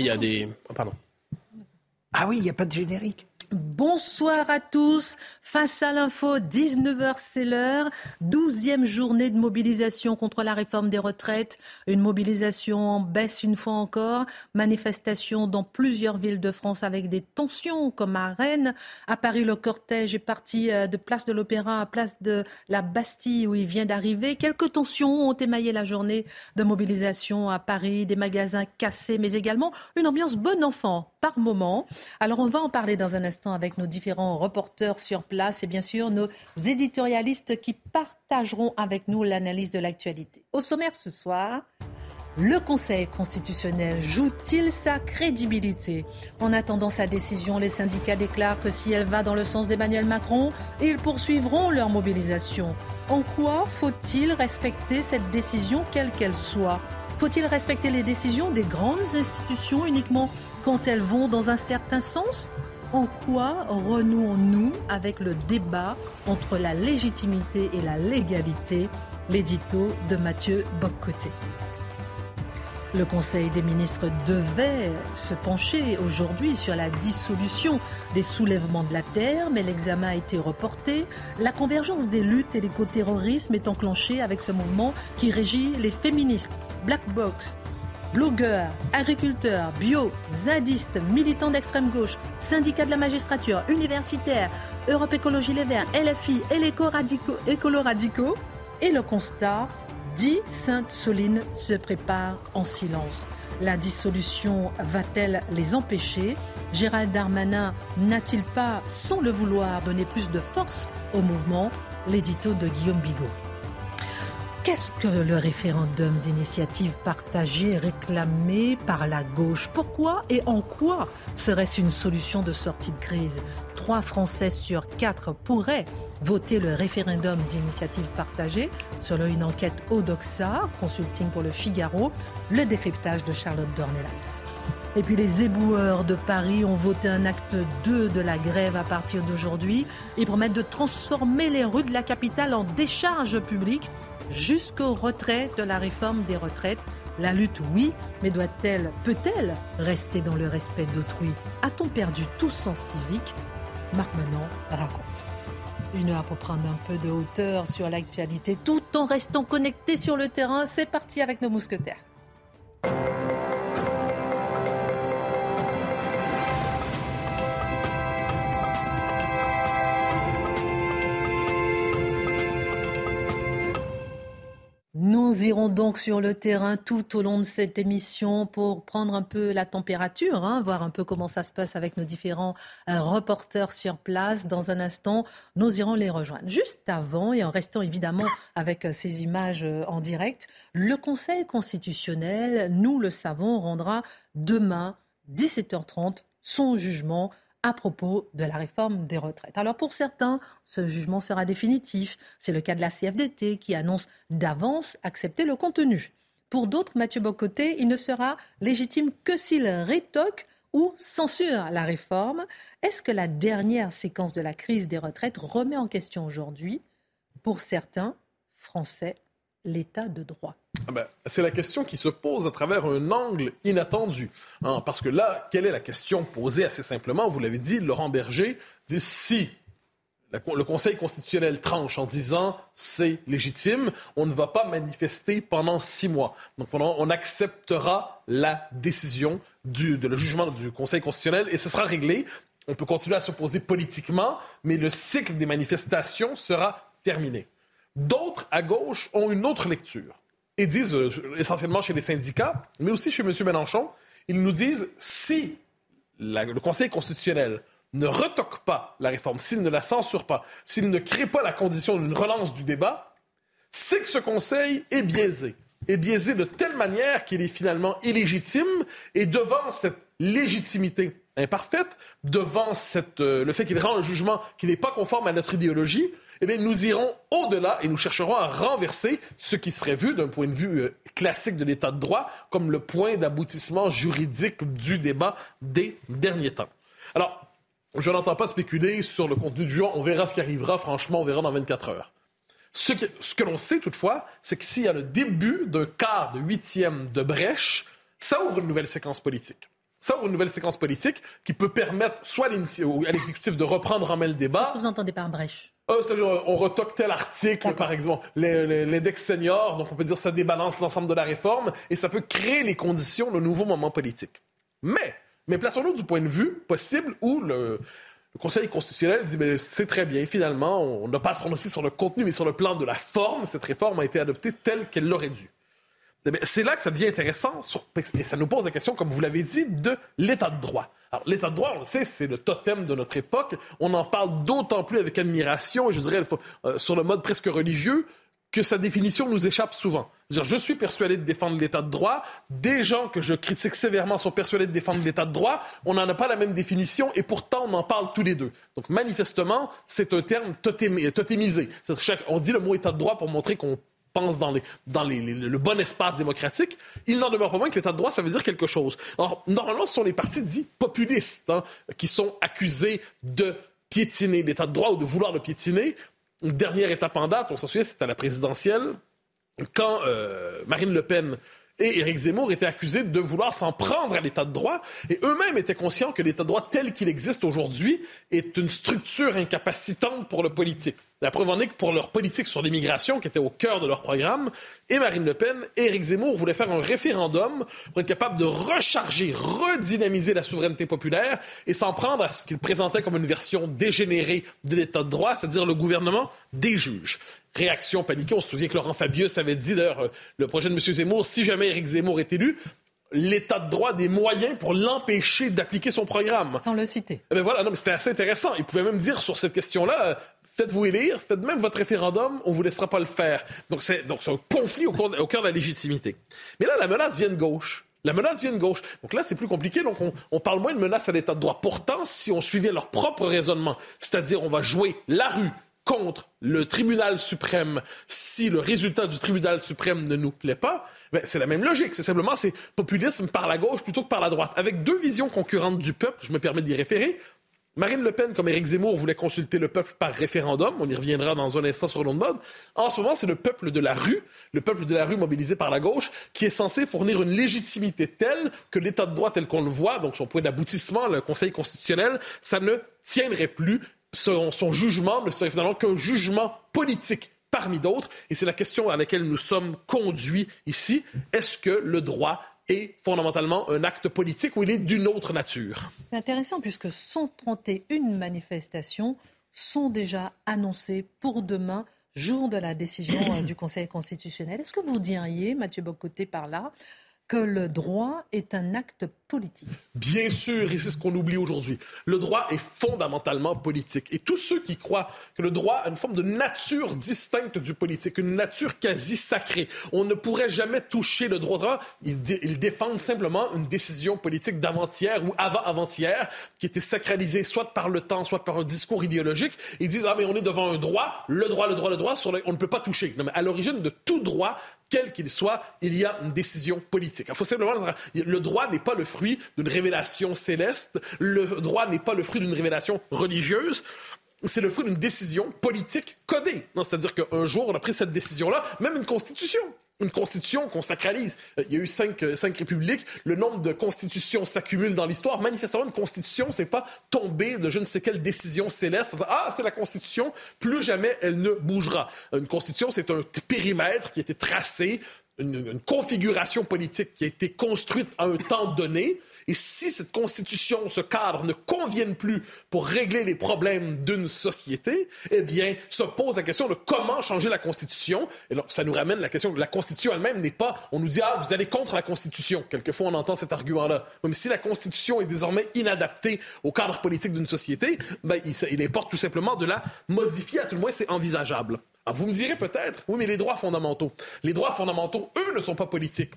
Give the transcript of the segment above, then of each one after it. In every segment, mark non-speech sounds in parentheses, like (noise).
Il y a des pardon. Ah oui, il n'y a pas de générique. Bonsoir à tous. Face à l'info, 19h c'est l'heure. Douzième journée de mobilisation contre la réforme des retraites. Une mobilisation en baisse une fois encore. Manifestation dans plusieurs villes de France avec des tensions comme à Rennes. À Paris, le cortège est parti euh, de place de l'Opéra à place de la Bastille où il vient d'arriver. Quelques tensions ont émaillé la journée de mobilisation à Paris. Des magasins cassés mais également une ambiance bon enfant par moment. Alors on va en parler dans un instant avec nos différents reporters sur place et bien sûr nos éditorialistes qui partageront avec nous l'analyse de l'actualité. Au sommaire ce soir, le Conseil constitutionnel joue-t-il sa crédibilité? En attendant sa décision, les syndicats déclarent que si elle va dans le sens d'Emmanuel Macron, ils poursuivront leur mobilisation. En quoi faut-il respecter cette décision, quelle qu'elle soit? Faut-il respecter les décisions des grandes institutions uniquement quand elles vont dans un certain sens en quoi renouons-nous avec le débat entre la légitimité et la légalité? L'édito de Mathieu Boccoté. Le Conseil des ministres devait se pencher aujourd'hui sur la dissolution des soulèvements de la terre, mais l'examen a été reporté. La convergence des luttes et l'écoterrorisme est enclenchée avec ce mouvement qui régit les féministes. Black Box, blogueurs, agriculteurs, bio, zadistes, militants d'extrême gauche, syndicats de la magistrature, universitaires, Europe Écologie Les Verts, LFI et les écolo-radicaux. Et le constat, dit Sainte-Soline se prépare en silence. La dissolution va-t-elle les empêcher? Gérald Darmanin n'a-t-il pas, sans le vouloir, donné plus de force au mouvement? L'édito de Guillaume Bigot. Qu'est-ce que le référendum d'initiative partagée réclamé par la gauche? Pourquoi et en quoi serait-ce une solution de sortie de crise? Trois Français sur quatre pourraient voter le référendum d'initiative partagée, selon une enquête Odoxa, consulting pour le Figaro, le décryptage de Charlotte Dornelas. Et puis les éboueurs de Paris ont voté un acte 2 de la grève à partir d'aujourd'hui. Ils promettent de transformer les rues de la capitale en décharge publique jusqu'au retrait de la réforme des retraites. La lutte, oui, mais doit-elle, peut-elle rester dans le respect d'autrui? A-t-on perdu tout sens civique? Marc Menon raconte. Une heure pour prendre un peu de hauteur sur l'actualité tout en restant connecté sur le terrain. C'est parti avec nos mousquetaires. Nous irons donc sur le terrain tout au long de cette émission pour prendre un peu la température, hein, voir un peu comment ça se passe avec nos différents euh, reporters sur place. Dans un instant, nous irons les rejoindre. Juste avant, et en restant évidemment avec euh, ces images euh, en direct, le Conseil constitutionnel, nous le savons, rendra demain, 17h30, son jugement à propos de la réforme des retraites. Alors pour certains, ce jugement sera définitif. C'est le cas de la CFDT qui annonce d'avance accepter le contenu. Pour d'autres, Mathieu Bocoté, il ne sera légitime que s'il rétoque ou censure la réforme. Est-ce que la dernière séquence de la crise des retraites remet en question aujourd'hui, pour certains Français, l'état de droit ah ben, c'est la question qui se pose à travers un angle inattendu. Hein, parce que là, quelle est la question posée assez simplement? Vous l'avez dit, Laurent Berger dit si le Conseil constitutionnel tranche en disant c'est légitime, on ne va pas manifester pendant six mois. Donc on acceptera la décision du de le jugement du Conseil constitutionnel et ce sera réglé. On peut continuer à s'opposer politiquement, mais le cycle des manifestations sera terminé. D'autres à gauche ont une autre lecture et disent, euh, essentiellement chez les syndicats, mais aussi chez M. Mélenchon, ils nous disent si le Conseil constitutionnel ne retoque pas la réforme, s'il ne la censure pas, s'il ne crée pas la condition d'une relance du débat, c'est que ce Conseil est biaisé. est biaisé de telle manière qu'il est finalement illégitime et devant cette légitimité imparfaite, devant euh, le fait qu'il rend un jugement qui n'est pas conforme à notre idéologie, eh bien, nous irons au-delà et nous chercherons à renverser ce qui serait vu d'un point de vue euh, classique de l'état de droit comme le point d'aboutissement juridique du débat des derniers temps. Alors, je n'entends pas spéculer sur le contenu du jour. On verra ce qui arrivera. Franchement, on verra dans 24 heures. Ce ce que l'on sait toutefois, c'est que s'il y a le début d'un quart de huitième de brèche, ça ouvre une nouvelle séquence politique. Ça ouvre une nouvelle séquence politique qui peut permettre soit à l'exécutif de reprendre en main le débat. Qu'est-ce que vous entendez par brèche? Euh, on retoque tel article, par exemple, l'index senior, donc on peut dire que ça débalance l'ensemble de la réforme et ça peut créer les conditions de nouveaux moments politiques. Mais, mais plaçons-nous du point de vue possible où le, Conseil constitutionnel dit ben, c'est très bien, finalement, on n'a pas à se prononcer sur le contenu, mais sur le plan de la forme, cette réforme a été adoptée telle qu'elle l'aurait dû. C'est là que ça devient intéressant, et ça nous pose la question, comme vous l'avez dit, de l'état de droit. Alors, l'état de droit, on le sait, c'est le totem de notre époque. On en parle d'autant plus avec admiration, je dirais euh, sur le mode presque religieux, que sa définition nous échappe souvent. Je suis persuadé de défendre l'état de droit. Des gens que je critique sévèrement sont persuadés de défendre l'état de droit. On n'en a pas la même définition et pourtant on en parle tous les deux. Donc manifestement, c'est un terme totémisé. On dit le mot état de droit pour montrer qu'on pense dans, le bon espace démocratique, il n'en demeure pas moins que l'État de droit, ça veut dire quelque chose. Alors, normalement, ce sont les partis dits populistes hein, qui sont accusés de piétiner l'État de droit ou de vouloir le piétiner. Une dernière étape en date, on s'en souvient, c'était à la présidentielle, quand euh, Marine Le Pen et Éric Zemmour étaient accusés de vouloir s'en prendre à l'état de droit et eux-mêmes étaient conscients que l'état de droit tel qu'il existe aujourd'hui est une structure incapacitante pour le politique. La preuve en est que pour leur politique sur l'immigration, qui était au cœur de leur programme, et Marine Le Pen et Éric Zemmour voulaient faire un référendum pour être capable de recharger, redynamiser la souveraineté populaire et s'en prendre à ce qu'ils présentaient comme une version dégénérée de l'État de droit, c'est-à-dire le gouvernement des juges. Réaction paniquée. On se souvient que Laurent Fabius avait dit, d'ailleurs, euh, le projet de M. Zemmour, si jamais Éric Zemmour est élu, l'état de droit des moyens pour l'empêcher d'appliquer son programme. Sans le citer. Eh ben voilà, non, mais c'était assez intéressant. Il pouvait même dire sur cette question-là, euh, faites-vous élire, faites même votre référendum, on vous laissera pas le faire. Donc c'est donc un conflit au, au cœur de la légitimité. Mais là, la menace vient de gauche. La menace vient de gauche. Donc là, c'est plus compliqué. Donc on, on parle moins de menace à l'état de droit. Pourtant, si on suivait leur propre raisonnement, c'est-à-dire on va jouer la rue contre le tribunal suprême si le résultat du tribunal suprême ne nous plaît pas, ben, c'est la même logique. C'est simplement c'est populisme par la gauche plutôt que par la droite. Avec deux visions concurrentes du peuple, je me permets d'y référer. Marine Le Pen, comme Éric Zemmour, voulait consulter le peuple par référendum. On y reviendra dans un instant sur de mode. En ce moment, c'est le peuple de la rue, le peuple de la rue mobilisé par la gauche, qui est censé fournir une légitimité telle que l'État de droit tel qu'on le voit, donc son point d'aboutissement, le Conseil constitutionnel, ça ne tiendrait plus. Son, jugement ne serait finalement qu'un jugement politique parmi d'autres. Et c'est la question à laquelle nous sommes conduits ici. Est-ce que le droit est fondamentalement un acte politique ou il est d'une autre nature? C'est intéressant puisque 131 manifestations sont déjà annoncées pour demain, jour de la décision euh, du Conseil constitutionnel. Est-ce que vous diriez, Mathieu Bocoté, par là, que le droit est un acte politique. Bien sûr, et c'est ce qu'on oublie aujourd'hui. Le droit est fondamentalement politique. Et tous ceux qui croient que le droit a une forme de nature distincte du politique, une nature quasi sacrée, on ne pourrait jamais toucher le droit, ils, ils défendent simplement une décision politique d'avant-hier ou avant-avant-hier qui était sacralisée soit par le temps, soit par un discours idéologique. Ils disent, ah mais on est devant un droit, le droit, le droit, le droit, sur on ne peut pas toucher. Non, mais à l'origine de tout droit, quel qu'il soit, il y a une décision politique. Il faut simplement le droit n'est pas le fruit d'une révélation céleste, le droit n'est pas le fruit d'une révélation religieuse. C'est le fruit d'une décision politique codée. C'est-à-dire qu'un jour, on a pris cette décision-là, même une constitution une constitution qu'on sacralise. Euh, il y a eu cinq, euh, cinq républiques. Le nombre de constitutions s'accumule dans l'histoire. Manifestement, une constitution, c'est pas tomber de je ne sais quelle décision céleste. Ah, c'est la constitution. Plus jamais elle ne bougera. Une constitution, c'est un périmètre qui a été tracé, une configuration politique qui a été construite à un temps donné et si cette constitution, ce cadre ne conviennent plus pour régler les problèmes d'une société, eh bien, se pose la question de comment changer la constitution. Et donc, ça nous ramène la question que la constitution elle-même n'est pas, on nous dit, ah, vous allez contre la constitution. Quelquefois, on entend cet argument-là. Mais si la constitution est désormais inadaptée au cadre politique d'une société, ben, il, il importe tout simplement de la modifier. À tout le moins, c'est envisageable. Ah, vous me direz peut-être, oui, mais les droits fondamentaux. Les droits fondamentaux, eux, ne sont pas politiques.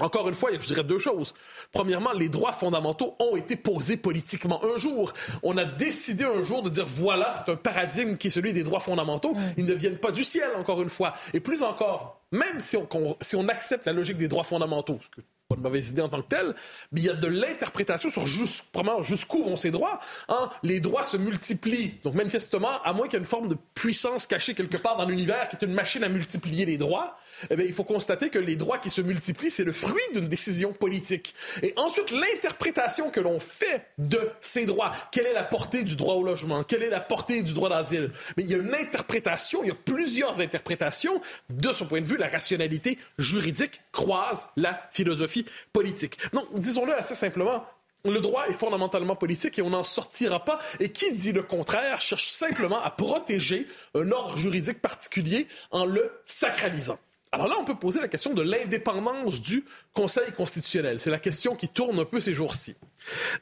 Encore une fois, je dirais deux choses. Premièrement, les droits fondamentaux ont été posés politiquement. Un jour, on a décidé un jour de dire voilà, c'est un paradigme qui est celui des droits fondamentaux. Ils ne viennent pas du ciel, encore une fois. Et plus encore, même si on, si on accepte la logique des droits fondamentaux, ce que pas de mauvaise idée en tant que telle, mais il y a de l'interprétation sur jusqu'où vont ces droits. Hein? Les droits se multiplient. Donc, manifestement, à moins qu'il y ait une forme de puissance cachée quelque part dans l'univers qui est une machine à multiplier les droits, eh bien, il faut constater que les droits qui se multiplient, c'est le fruit d'une décision politique. Et ensuite, l'interprétation que l'on fait de ces droits. Quelle est la portée du droit au logement? Quelle est la portée du droit d'asile? Mais il y a une interprétation, il y a plusieurs interprétations. De ce point de vue, la rationalité juridique croise la philosophie politique. Non, disons-le assez simplement, le droit est fondamentalement politique et on n'en sortira pas. Et qui dit le contraire cherche simplement à protéger un ordre juridique particulier en le sacralisant. Alors là, on peut poser la question de l'indépendance du Conseil constitutionnel. C'est la question qui tourne un peu ces jours-ci.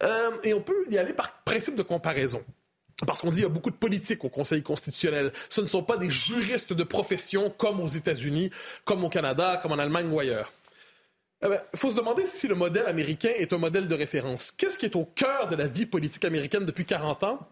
Euh, et on peut y aller par principe de comparaison. Parce qu'on dit qu'il y a beaucoup de politiques au Conseil constitutionnel. Ce ne sont pas des juristes de profession comme aux États-Unis, comme au Canada, comme en Allemagne ou ailleurs. Il eh faut se demander si le modèle américain est un modèle de référence. Qu'est-ce qui est au cœur de la vie politique américaine depuis 40 ans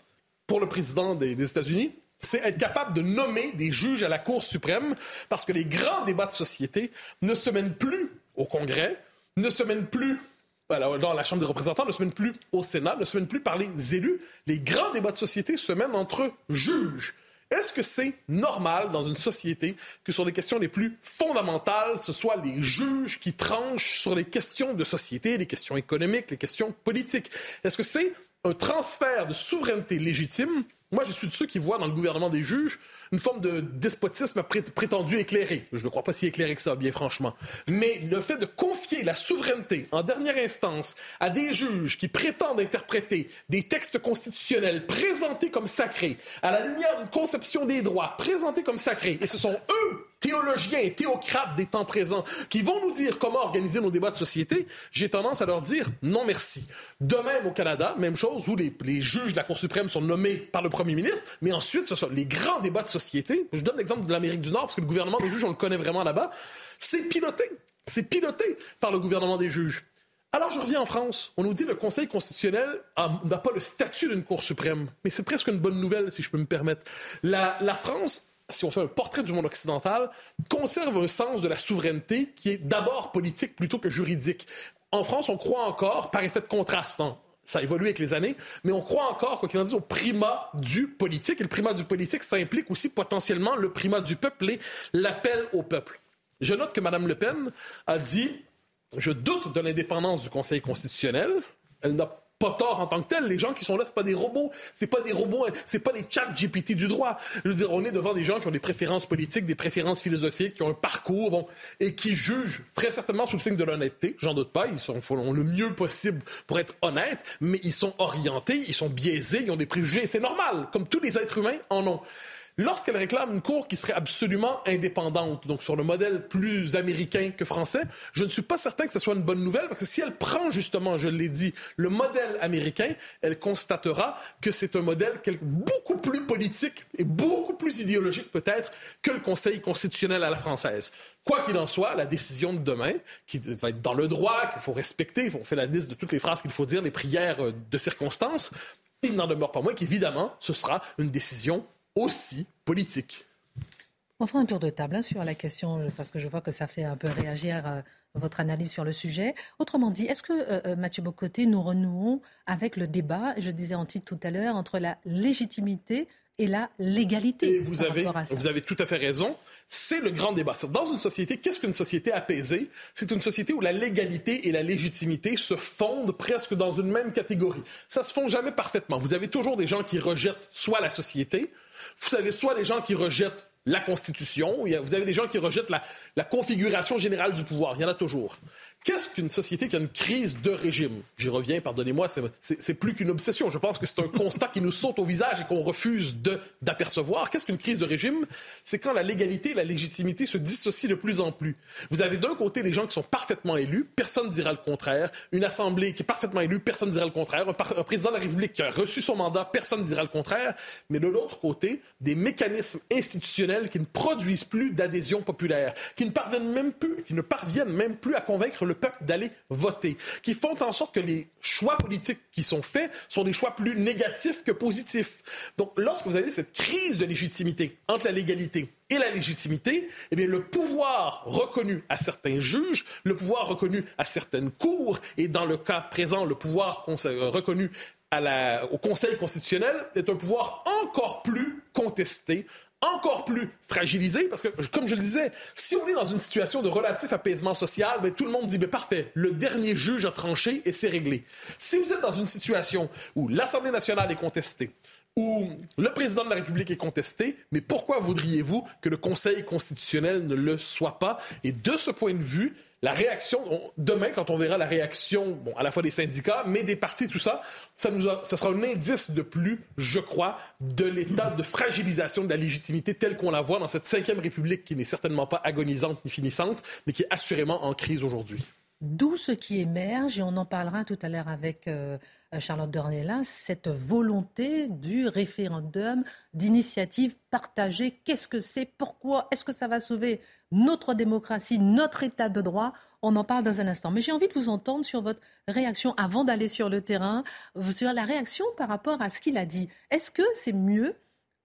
pour le président des, États-Unis? C'est être capable de nommer des juges à la Cour suprême parce que les grands débats de société ne se mènent plus au Congrès, ne se mènent plus dans la Chambre des représentants, ne se mènent plus au Sénat, ne se mènent plus par les élus. Les grands débats de société se mènent entre juges. Est-ce que c'est normal dans une société que sur les questions les plus fondamentales, ce soit les juges qui tranchent sur les questions de société, les questions économiques, les questions politiques? Est-ce que c'est un transfert de souveraineté légitime? Moi, je suis de ceux qui voient dans le gouvernement des juges une forme de despotisme prétendu éclairé. Je ne crois pas si éclairé que ça, bien franchement. Mais le fait de confier la souveraineté en dernière instance à des juges qui prétendent interpréter des textes constitutionnels présentés comme sacrés, à la lumière d'une conception des droits présentés comme sacrés, et ce sont eux théologiens et théocrates des temps présents qui vont nous dire comment organiser nos débats de société, j'ai tendance à leur dire non merci. De même au Canada, même chose, où les, juges de la Cour suprême sont nommés par le premier ministre, mais ensuite, ce sont les grands débats de société. Je donne l'exemple de l'Amérique du Nord, parce que le gouvernement des juges, on le connaît vraiment là-bas. C'est piloté. C'est piloté par le gouvernement des juges. Alors, je reviens en France. On nous dit que le Conseil constitutionnel n'a pas le statut d'une Cour suprême. Mais c'est presque une bonne nouvelle, si je peux me permettre. La France si on fait un portrait du monde occidental, conserve un sens de la souveraineté qui est d'abord politique plutôt que juridique. En France, on croit encore, par effet de contraste, hein, ça a évolué avec les années, mais on croit encore, quoi qu'il en dise, au primat du politique. Et le primat du politique, ça implique aussi potentiellement le primat du peuple et l'appel au peuple. Je note que Mme Le Pen a dit Je doute de l'indépendance du Conseil constitutionnel. Elle n'a pas tort en tant que tel. Les gens qui sont là, c'est pas des robots. C'est pas des robots, c'est pas des chat GPT du droit. Je veux dire, on est devant des gens qui ont des préférences politiques, des préférences philosophiques, qui ont un parcours, bon, et qui jugent très certainement sous le signe de l'honnêteté. J'en doute pas. Ils sont, font le mieux possible pour être honnêtes, mais ils sont orientés, ils sont biaisés, ils ont des préjugés. C'est normal, comme tous les êtres humains en ont. Lorsqu'elle réclame une cour qui serait absolument indépendante, donc sur le modèle plus américain que français, je ne suis pas certain que ce soit une bonne nouvelle, parce que si elle prend justement, je l'ai dit, le modèle américain, elle constatera que c'est un modèle beaucoup plus politique et beaucoup plus idéologique peut-être que le Conseil constitutionnel à la française. Quoi qu'il en soit, la décision de demain, qui va être dans le droit, qu'il faut respecter, on fait la liste de toutes les phrases qu'il faut dire, les prières euh, de circonstances, il n'en demeure pas moins qu'évidemment, ce sera une décision aussi politique. On fera un tour de table hein, sur la question, parce que je vois que ça fait un peu réagir euh, votre analyse sur le sujet. Autrement dit, est-ce que, euh, euh, Mathieu Bocoté, nous renouons avec le débat, je disais en titre tout à l'heure, entre la légitimité et la légalité. Et vous avez, vous avez tout à fait raison. C'est le grand débat. Dans une société, qu'est-ce qu'une société apaisée? C'est une société où la légalité et la légitimité se fondent presque dans une même catégorie. Ça se fond jamais parfaitement. Vous avez toujours des gens qui rejettent soit la société, vous avez soit des gens qui rejettent la Constitution, vous avez des gens qui rejettent la, configuration générale du pouvoir. Il y en a toujours. Qu'est-ce qu'une société qui a une crise de régime? J'y reviens, pardonnez-moi, c'est plus qu'une obsession. Je pense que c'est un (laughs) constat qui nous saute au visage et qu'on refuse d'apercevoir. Qu'est-ce qu'une crise de régime? C'est quand la légalité et la légitimité se dissocient de plus en plus. Vous avez d'un côté des gens qui sont parfaitement élus, personne ne dira le contraire. Une assemblée qui est parfaitement élue, personne ne dira le contraire. Un, président de la République qui a reçu son mandat, personne ne dira le contraire. Mais de l'autre côté, des mécanismes institutionnels qui ne produisent plus d'adhésion populaire, qui ne parviennent même plus, qui ne parviennent même plus à convaincre le peuple d'aller voter, qui font en sorte que les choix politiques qui sont faits sont des choix plus négatifs que positifs. Donc, lorsque vous avez cette crise de légitimité entre la légalité et la légitimité, eh bien, le pouvoir reconnu à certains juges, le pouvoir reconnu à certaines cours, et dans le cas présent, le pouvoir euh, reconnu au Conseil constitutionnel est un pouvoir encore plus contesté, encore plus fragilisé, parce que, comme je le disais, si on est dans une situation de relatif apaisement social, ben, tout le monde dit, ben, parfait, le dernier juge a tranché et c'est réglé. Si vous êtes dans une situation où l'Assemblée nationale est contestée, où le président de la République est contesté, mais pourquoi voudriez-vous que le Conseil constitutionnel ne le soit pas? Et de ce point de vue, la réaction, demain, quand on verra la réaction, bon, à la fois des syndicats, mais des partis, tout ça, ça, nous ça sera un indice de plus, je crois, de l'état de fragilisation de la légitimité telle qu'on la voit dans cette cinquième République qui n'est certainement pas agonisante ni finissante, mais qui est assurément en crise aujourd'hui. D'où ce qui émerge, et on en parlera tout à l'heure avec euh, Charlotte Dornelas, cette volonté du référendum d'initiative partagée. Qu'est-ce que c'est? Pourquoi? Est-ce que ça va sauver notre démocratie, notre état de droit? On en parle dans un instant. Mais j'ai envie de vous entendre sur votre réaction avant d'aller sur le terrain, sur la réaction par rapport à ce qu'il a dit. Est-ce que c'est mieux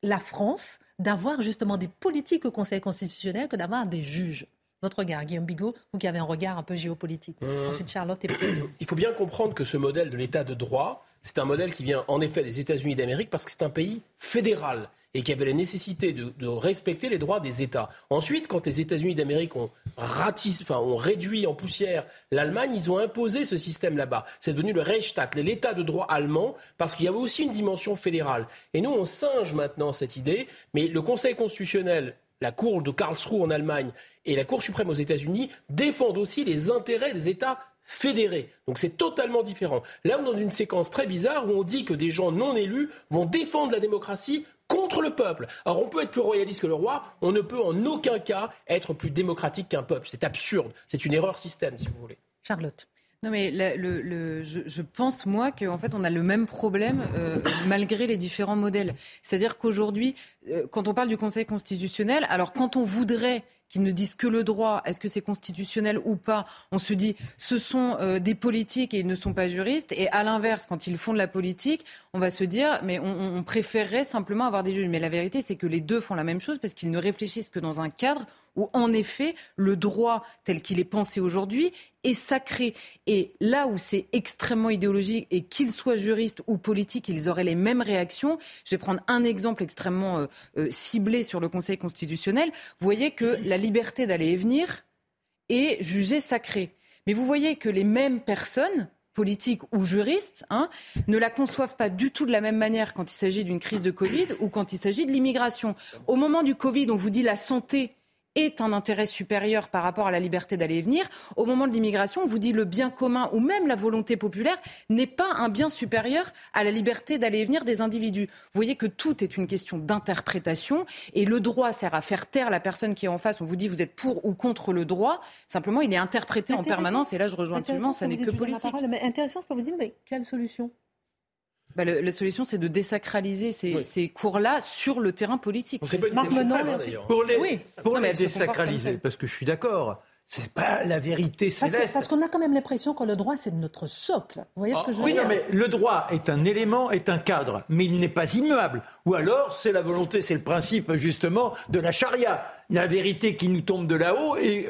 la France d'avoir justement des politiques au Conseil constitutionnel que d'avoir des juges? Votre regard, Guillaume Bigot, vous qui avez un regard un peu géopolitique. Mmh. Ensuite, Charlotte et (coughs) Il faut bien comprendre que ce modèle de l'État de droit, c'est un modèle qui vient en effet des États-Unis d'Amérique parce que c'est un pays fédéral et qui avait la nécessité de, respecter les droits des États. Ensuite, quand les États-Unis d'Amérique ont, enfin, ont réduit en poussière l'Allemagne, ils ont imposé ce système là-bas. C'est devenu le Reichstag, l'État de droit allemand, parce qu'il y avait aussi une dimension fédérale. Et nous, on singe maintenant cette idée, mais le Conseil constitutionnel la Cour de Karlsruhe en Allemagne et la Cour suprême aux États-Unis défendent aussi les intérêts des États fédérés. Donc c'est totalement différent. Là, on est dans une séquence très bizarre où on dit que des gens non élus vont défendre la démocratie contre le peuple. Alors on peut être plus royaliste que le roi, on ne peut en aucun cas être plus démocratique qu'un peuple. C'est absurde. C'est une erreur système, si vous voulez. Charlotte. Non, mais le, je, pense, moi, qu'en fait, on a le même problème euh, malgré les différents modèles. C'est-à-dire qu'aujourd'hui, euh, quand on parle du Conseil constitutionnel, alors quand on voudrait qu'ils ne disent que le droit, est-ce que c'est constitutionnel ou pas On se dit, ce sont euh, des politiques et ils ne sont pas juristes. Et à l'inverse, quand ils font de la politique, on va se dire, mais on, préférerait simplement avoir des juges. Mais la vérité, c'est que les deux font la même chose parce qu'ils ne réfléchissent que dans un cadre où, en effet, le droit tel qu'il est pensé aujourd'hui est sacré. Et là où c'est extrêmement idéologique et qu'ils soient juristes ou politiques, ils auraient les mêmes réactions. Je vais prendre un exemple extrêmement euh, euh, ciblé sur le Conseil constitutionnel. Vous voyez que liberté d'aller et venir est jugée sacrée. Mais vous voyez que les mêmes personnes politiques ou juristes, hein, ne la conçoivent pas du tout de la même manière quand il s'agit d'une crise de Covid ou quand il s'agit de l'immigration. Au moment du Covid, on vous dit la santé est un intérêt supérieur par rapport à la liberté d'aller et venir. Au moment de l'immigration, on vous dit le bien commun ou même la volonté populaire n'est pas un bien supérieur à la liberté d'aller et venir des individus. Vous voyez que tout est une question d'interprétation et le droit sert à faire taire la personne qui est en face. On vous dit vous êtes pour ou contre le droit. Simplement, il est interprété en permanence et là, je rejoins absolument, ça n'est que politique. mais intéressant ce que vous dites, mais quelle solution? Bah, la solution, c'est de désacraliser ces, cours-là sur le terrain politique. Marc Menon, pour les, oui. pour les désacraliser, parce que je suis d'accord. C'est pas la vérité céleste. Parce qu'on a quand même l'impression que le droit, c'est notre socle. Vous voyez ce que je veux oui, dire Oui, mais le droit est un élément, est un cadre, mais il n'est pas immuable. Ou alors, c'est la volonté, c'est le principe, justement, de la charia. La vérité qui nous tombe de là-haut, et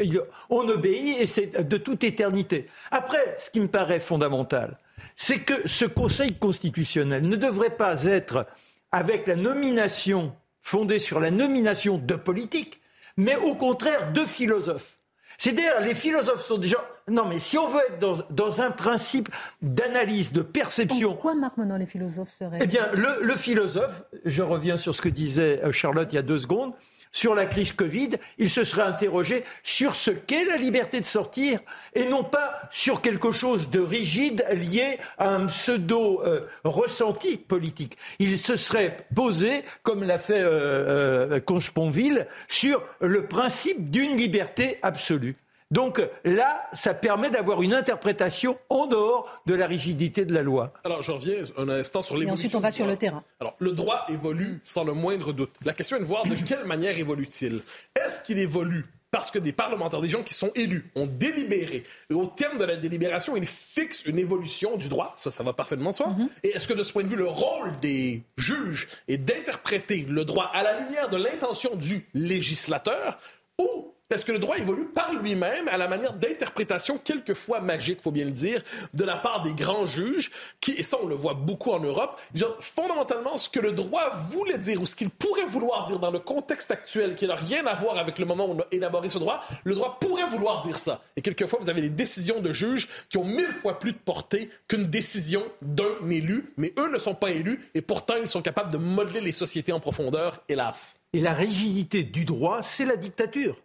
on obéit, et c'est de toute éternité. Après, ce qui me paraît fondamental, c'est que ce Conseil constitutionnel ne devrait pas être avec la nomination fondée sur la nomination de politiques, mais au contraire de philosophes. C'est-à-dire, les philosophes sont déjà. Non, mais si on veut être dans, un principe d'analyse, de perception. Pourquoi, Marc Menon, les philosophes seraient. Eh bien, le, philosophe, je reviens sur ce que disait euh, Charlotte il y a deux secondes, sur la crise Covid, il se serait interrogé sur ce qu'est la liberté de sortir et non pas sur quelque chose de rigide lié à un pseudo euh, ressenti politique. Il se serait posé, comme l'a fait euh, euh sur le principe d'une liberté absolue. Donc là, ça permet d'avoir une interprétation en dehors de la rigidité de la loi. Alors, je reviens un instant sur l'évolution. Et ensuite, on va sur le terrain. Alors, le droit évolue sans le moindre doute. La question est de voir de quelle manière évolue-t-il. Est-ce qu'il évolue parce que des parlementaires, des gens qui sont élus, ont délibéré? Et au terme de la délibération, ils fixent une évolution du droit. Ça, ça va parfaitement soi. Mm-hmm. Et est-ce que de ce point de vue, le rôle des juges est d'interpréter le droit à la lumière de l'intention du législateur ou est-ce que le droit évolue par lui-même à la manière d'interprétation quelquefois magique, faut bien le dire, de la part des grands juges, qui, et ça on le voit beaucoup en Europe, fondamentalement ce que le droit voulait dire ou ce qu'il pourrait vouloir dire dans le contexte actuel qui n'a rien à voir avec le moment où on a élaboré ce droit, le droit pourrait vouloir dire ça. Et quelquefois vous avez des décisions de juges qui ont mille fois plus de portée qu'une décision d'un élu, mais eux ne sont pas élus et pourtant ils sont capables de modeler les sociétés en profondeur, hélas. Et la rigidité du droit, c'est la dictature.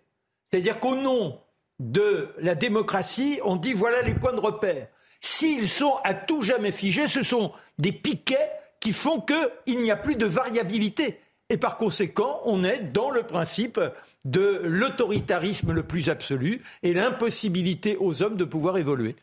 C'est-à-dire qu'au nom de la démocratie, on dit voilà les points de repère. S'ils sont à tout jamais figés, ce sont des piquets qui font qu'il n'y a plus de variabilité. Et par conséquent, on est dans le principe de l'autoritarisme le plus absolu et l'impossibilité aux hommes de pouvoir évoluer.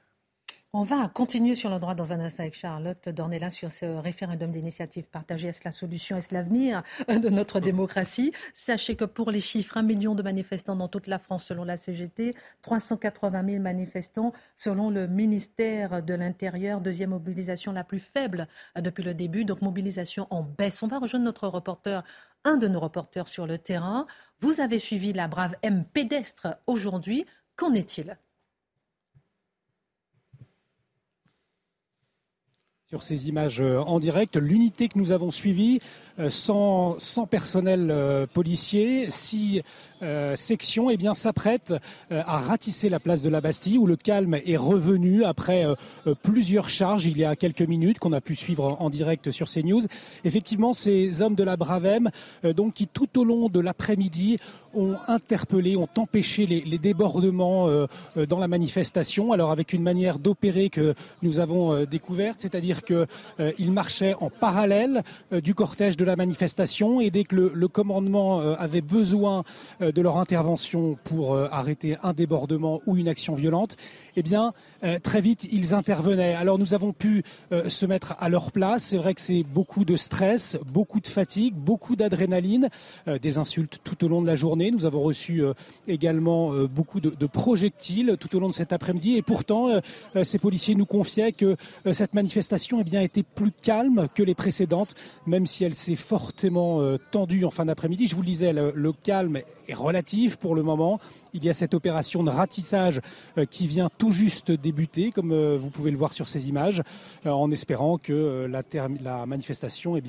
On va continuer sur le droit dans un instant avec Charlotte Dornelas sur ce référendum d'initiative partagée. Est-ce la solution, est-ce l'avenir de notre démocratie? Sachez que pour les chiffres, un million de manifestants dans toute la France selon la CGT, 380 000 manifestants selon le ministère de l'Intérieur, deuxième mobilisation la plus faible depuis le début, donc mobilisation en baisse. On va rejoindre notre reporter un de nos reporters sur le terrain. Vous avez suivi la brave M pédestre aujourd'hui. Qu'en est-il? Sur ces images euh, en direct. L'unité que nous avons suivie, euh, sans, sans personnel euh, policier, six sections, eh bien s'apprête à ratisser la place de la Bastille, où le calme est revenu après plusieurs charges il y a quelques minutes qu'on a pu suivre en direct sur CNews. Effectivement, ces hommes de la Bravem, donc qui tout au long de l'après-midi ont interpellé, ont empêché les, débordements dans la manifestation. Alors avec une manière d'opérer que nous avons découverte, c'est-à-dire qu'ils euh, marchaient en parallèle euh, du cortège de la manifestation et dès que le, commandement euh, avait besoin de leur intervention pour arrêter un débordement ou une action violente, eh bien, très vite, ils intervenaient. Alors nous avons pu se mettre à leur place. C'est vrai que c'est beaucoup de stress, beaucoup de fatigue, beaucoup d'adrénaline, des insultes tout au long de la journée. Nous avons reçu également beaucoup de, projectiles tout au long de cet après-midi. Et pourtant, ces policiers nous confiaient que cette manifestation eh bien, été plus calme que les précédentes, même si elle s'est fortement euh, tendue en fin d'après-midi. Je vous le disais, le, calme est relatif pour le moment. Il y a cette opération de ratissage euh, qui vient tout juste comme euh, vous pouvez le voir sur ces images, en espérant que la, la, manifestation eh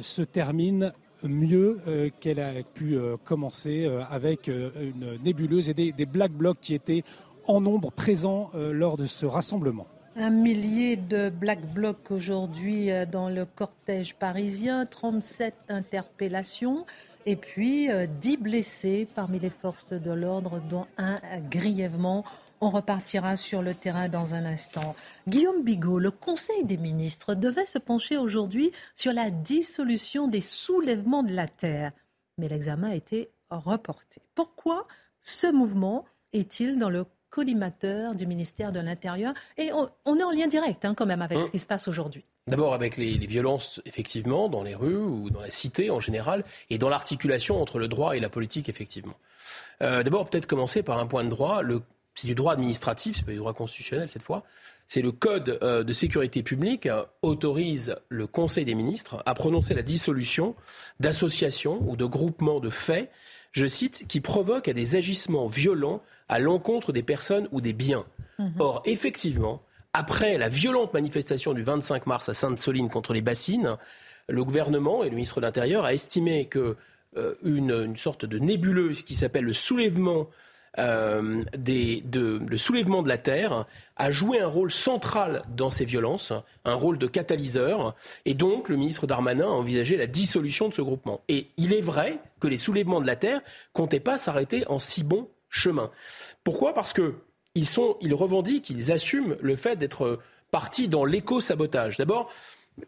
se termine mieux qu'elle a pu commencer avec une nébuleuse et des, des black blocs qui étaient en nombre présents lors de ce rassemblement. Un millier de Black Blocs aujourd'hui euh, dans le cortège parisien, 37 interpellations et puis 10 euh, blessés parmi les forces de l'ordre, dont un grièvement. On repartira sur le terrain dans un instant. Guillaume Bigot, le Conseil des ministres devait se pencher aujourd'hui sur la dissolution des soulèvements de la terre, mais l'examen a été reporté. Pourquoi ce mouvement est-il dans le collimateur du ministère de l'Intérieur? Et on, est en lien direct hein, quand même avec hein ce qui se passe aujourd'hui. D'abord avec les, violences, effectivement, dans les rues ou dans la cité en général, et dans l'articulation entre le droit et la politique, effectivement. Euh, d'abord, peut-être commencer par un point de droit. C'est du droit administratif, c'est pas du droit constitutionnel cette fois. C'est le Code euh, de sécurité publique euh, autorise le Conseil des ministres à prononcer la dissolution d'associations ou de groupements de faits, je cite, qui provoquent à des agissements violents à l'encontre des personnes ou des biens. Mhm. Or, effectivement, après la violente manifestation du 25 mars à Sainte-Soline contre les bassines, le gouvernement et le ministre de l'Intérieur a estimé que euh, une, sorte de nébuleuse qui s'appelle le soulèvement euh, des, de, le soulèvement de la terre a joué un rôle central dans ces violences, un rôle de catalyseur, et donc le ministre Darmanin a envisagé la dissolution de ce groupement. Et il est vrai que les soulèvements de la terre comptaient pas s'arrêter en si bon chemin. Pourquoi? Parce que ils, sont, ils revendiquent, ils assument le fait d'être partis dans l'éco-sabotage. D'abord,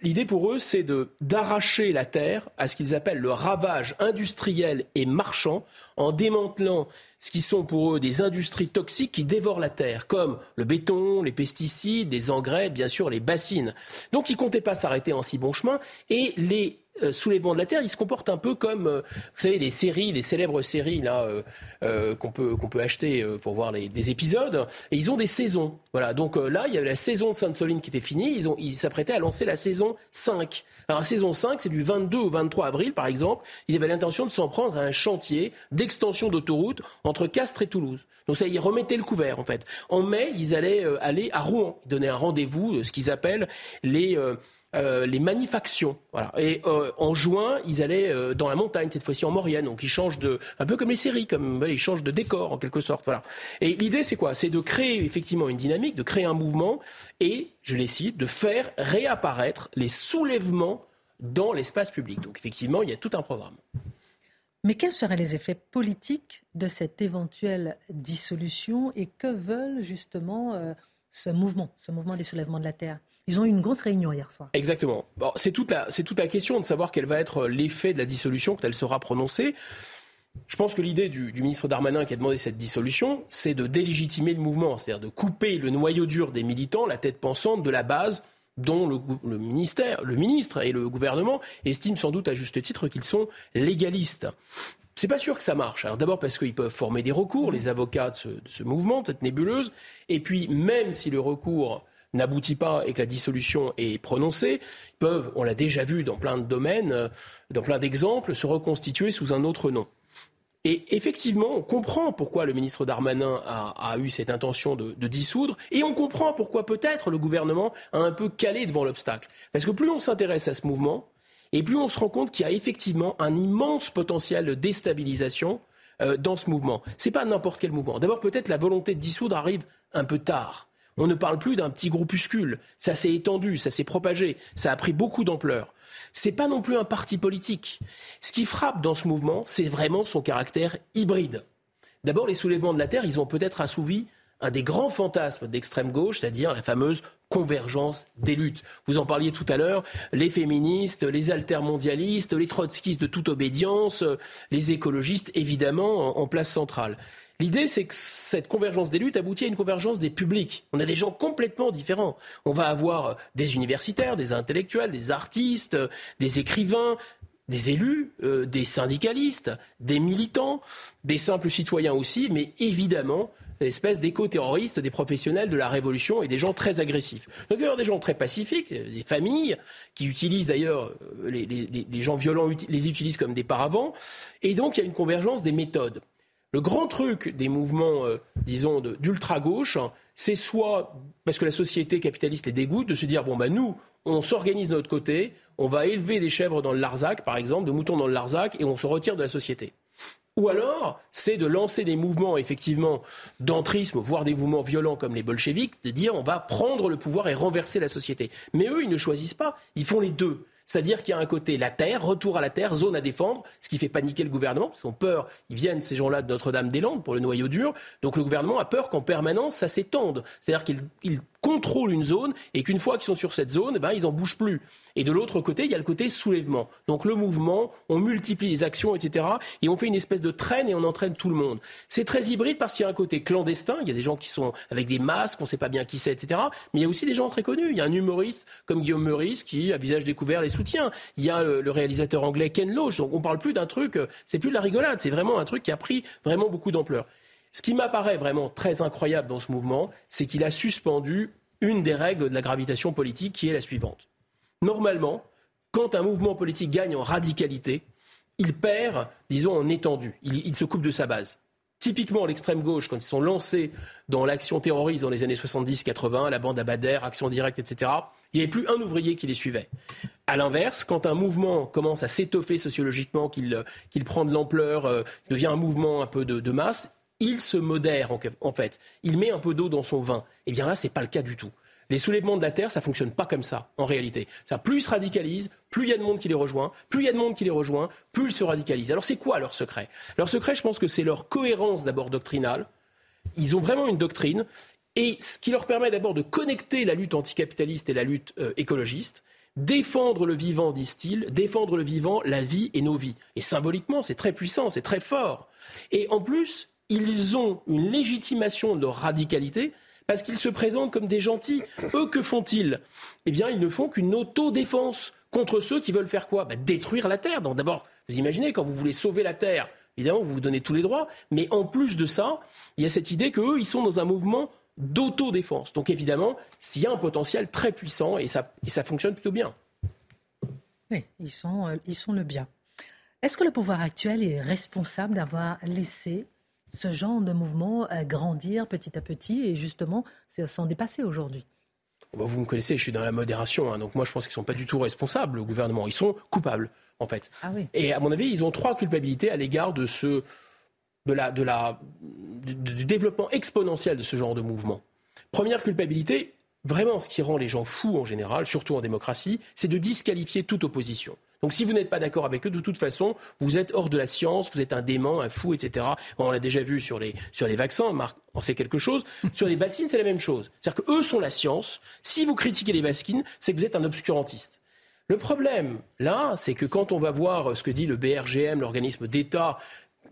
L'idée pour eux, c'est d'arracher la terre à ce qu'ils appellent le ravage industriel et marchand en démantelant ce qui sont pour eux des industries toxiques qui dévorent la terre, comme le béton, les pesticides, les engrais, bien sûr les bassines. Donc ils comptaient pas s'arrêter en si bon chemin et les euh, bancs de la terre, ils se comportent un peu comme, euh, vous savez, les séries, les célèbres séries là euh, qu'on peut qu'on peut acheter pour voir les, des épisodes. Et ils ont des saisons. Voilà. Donc là, il y avait la saison de Sainte-Soline qui était finie. Ils ont ils s'apprêtaient à lancer la saison 5. Alors la saison 5, c'est du 22 au 23 avril, par exemple. Ils avaient l'intention de s'en prendre à un chantier d'extension d'autoroute entre Castres et Toulouse. Donc ça, ils remettaient le couvert en fait. En mai, ils allaient aller à Rouen, donnaient un rendez-vous, ce qu'ils appellent les euh, les manufactions. Voilà. Et euh, en juin, ils allaient euh, dans la montagne, cette fois-ci en Maurienne. Donc ils changent de, un peu comme les séries, comme ils changent de décor en quelque sorte. Voilà. Et l'idée, c'est quoi? C'est de créer effectivement une dynamique, de créer un mouvement et, je les cite, de faire réapparaître les soulèvements dans l'espace public. Donc effectivement, il y a tout un programme. Mais quels seraient les effets politiques de cette éventuelle dissolution et que veulent justement ce mouvement, ce mouvement des soulèvements de la Terre? Ils ont eu une grosse réunion hier soir. Exactement. c'est toute la, toute la question de savoir quel va être l'effet de la dissolution quand elle sera prononcée. Je pense que l'idée du, ministre Darmanin qui a demandé cette dissolution, c'est de délégitimer le mouvement, c'est-à-dire de couper le noyau dur des militants, la tête pensante de la base dont le, ministère, le ministre et le gouvernement estiment sans doute à juste titre qu'ils sont légalistes. C'est pas sûr que ça marche. Alors d'abord parce qu'ils peuvent former des recours, les avocats de ce, de ce mouvement, de cette nébuleuse, et puis même si le recours n'aboutit pas et que la dissolution est prononcée, peuvent, on l'a déjà vu dans plein de domaines, euh, dans plein d'exemples, se reconstituer sous un autre nom. Et effectivement, on comprend pourquoi le ministre Darmanin a, eu cette intention de, dissoudre, et on comprend pourquoi peut-être le gouvernement a un peu calé devant l'obstacle. Parce que plus on s'intéresse à ce mouvement, et plus on se rend compte qu'il y a effectivement un immense potentiel de déstabilisation euh, dans ce mouvement. Ce n'est pas n'importe quel mouvement. D'abord, peut-être la volonté de dissoudre arrive un peu tard. On ne parle plus d'un petit groupuscule. Ça s'est étendu, ça s'est propagé, ça a pris beaucoup d'ampleur. C'est pas non plus un parti politique. Ce qui frappe dans ce mouvement, c'est vraiment son caractère hybride. D'abord, les soulèvements de la terre, ils ont peut-être assouvi un des grands fantasmes d'extrême gauche, c'est-à-dire la fameuse convergence des luttes. Vous en parliez tout à l'heure, les féministes, les altermondialistes, les trotskistes de toute obédience, les écologistes, évidemment, en place centrale. L'idée, c'est que cette convergence des luttes aboutit à une convergence des publics. On a des gens complètement différents. On va avoir des universitaires, des intellectuels, des artistes, des écrivains, des élus, euh, des syndicalistes, des militants, des simples citoyens aussi, mais évidemment espèce d'éco-terroristes, des professionnels de la révolution et des gens très agressifs. Donc il y avoir des gens très pacifiques, des familles qui utilisent d'ailleurs, euh, les, gens violents les utilisent comme des paravents, et donc il y a une convergence des méthodes. Le grand truc des mouvements, euh, disons, d'ultra-gauche, c'est soit parce que la société capitaliste les dégoûte de se dire, bon, ben nous, on s'organise de notre côté, on va élever des chèvres dans le Larzac, par exemple, de moutons dans le Larzac, et on se retire de la société. Ou alors, c'est de lancer des mouvements, effectivement, d'entrisme, voire des mouvements violents comme les bolcheviks, de dire on va prendre le pouvoir et renverser la société. Mais eux, ils ne choisissent pas, ils font les deux. C'est-à-dire qu'il y a un côté la terre, retour à la terre, zone à défendre, ce qui fait paniquer le gouvernement, parce qu'ils peur, ils viennent ces gens-là de Notre-Dame-des-Landes pour le noyau dur, donc le gouvernement a peur qu'en permanence ça s'étende. C'est-à-dire qu'il contrôlent une zone et qu'une fois qu'ils sont sur cette zone, eh ben, ils n'en bougent plus. Et de l'autre côté, il y a le côté soulèvement. Donc le mouvement, on multiplie les actions, etc. Et on fait une espèce de traîne et on entraîne tout le monde. C'est très hybride parce qu'il y a un côté clandestin. Il y a des gens qui sont avec des masques, on ne sait pas bien qui c'est, etc. Mais il y a aussi des gens très connus. Il y a un humoriste comme Guillaume Meurice qui, à visage découvert, les soutient. Il y a le, réalisateur anglais Ken Loach. Donc on parle plus d'un truc, euh, c'est plus de la rigolade. C'est vraiment un truc qui a pris vraiment beaucoup d'ampleur. Ce qui m'apparaît vraiment très incroyable dans ce mouvement, c'est qu'il a suspendu une des règles de la gravitation politique qui est la suivante. Normalement, quand un mouvement politique gagne en radicalité, il perd, disons, en étendue. Il, se coupe de sa base. Typiquement, l'extrême gauche, quand ils sont lancés dans l'action terroriste dans les années 70-80, la bande Bader, Action Directe, etc., il n'y avait plus un ouvrier qui les suivait. À l'inverse, quand un mouvement commence à s'étoffer sociologiquement, qu'il prend de l'ampleur, euh, devient un mouvement un peu de masse, il se modère en fait. Il met un peu d'eau dans son vin. Eh bien là, c'est pas le cas du tout. Les soulèvements de la terre, ça fonctionne pas comme ça, en réalité. Ça, plus ils se radicalisent, plus il y a de monde qui les rejoint, plus il y a de monde qui les rejoint, plus ils se radicalisent. Alors c'est quoi leur secret? Leur secret, je pense que c'est leur cohérence d'abord doctrinale. Ils ont vraiment une doctrine, et ce qui leur permet d'abord de connecter la lutte anticapitaliste et la lutte euh, écologiste. Défendre le vivant, disent-ils, défendre le vivant, la vie et nos vies. Et symboliquement, c'est très puissant, c'est très fort. Et en plus, ils ont une légitimation de leur radicalité parce qu'ils se présentent comme des gentils. Eux, que font-ils? Eh bien, ils ne font qu'une autodéfense contre ceux qui veulent faire quoi? Bah, Détruire la Terre. D'abord, vous imaginez, quand vous voulez sauver la Terre, évidemment, vous vous donnez tous les droits, mais en plus de ça, il y a cette idée qu'eux, ils sont dans un mouvement d'autodéfense. Donc évidemment, s'il y a un potentiel très puissant et ça, et ça fonctionne plutôt bien. Oui, ils sont, euh, ils sont le bien. Est-ce que le pouvoir actuel est responsable d'avoir laissé ce genre de mouvement euh, grandir petit à petit et justement s'en dépasser aujourd'hui vous me connaissez, je suis dans la modération, hein, donc moi je pense qu'ils ne sont pas du tout responsables, le gouvernement. Ils sont coupables, en fait. Ah oui. Et à mon avis, ils ont trois culpabilités à l'égard de ce, de la, de la, du développement exponentiel de ce genre de mouvement. Première culpabilité, vraiment ce qui rend les gens fous en général, surtout en démocratie, c'est de disqualifier toute opposition. Donc si vous n'êtes pas d'accord avec eux, de toute façon, vous êtes hors de la science, vous êtes un dément, un fou, etc. on l'a déjà vu sur les, sur les vaccins, Marc en sait quelque chose. (laughs) Sur les bassines, c'est la même chose. C'est-à-dire qu'eux sont la science. Si vous critiquez les bassines, c'est que vous êtes un obscurantiste. Le problème, là, c'est que quand on va voir ce que dit le BRGM, l'organisme d'État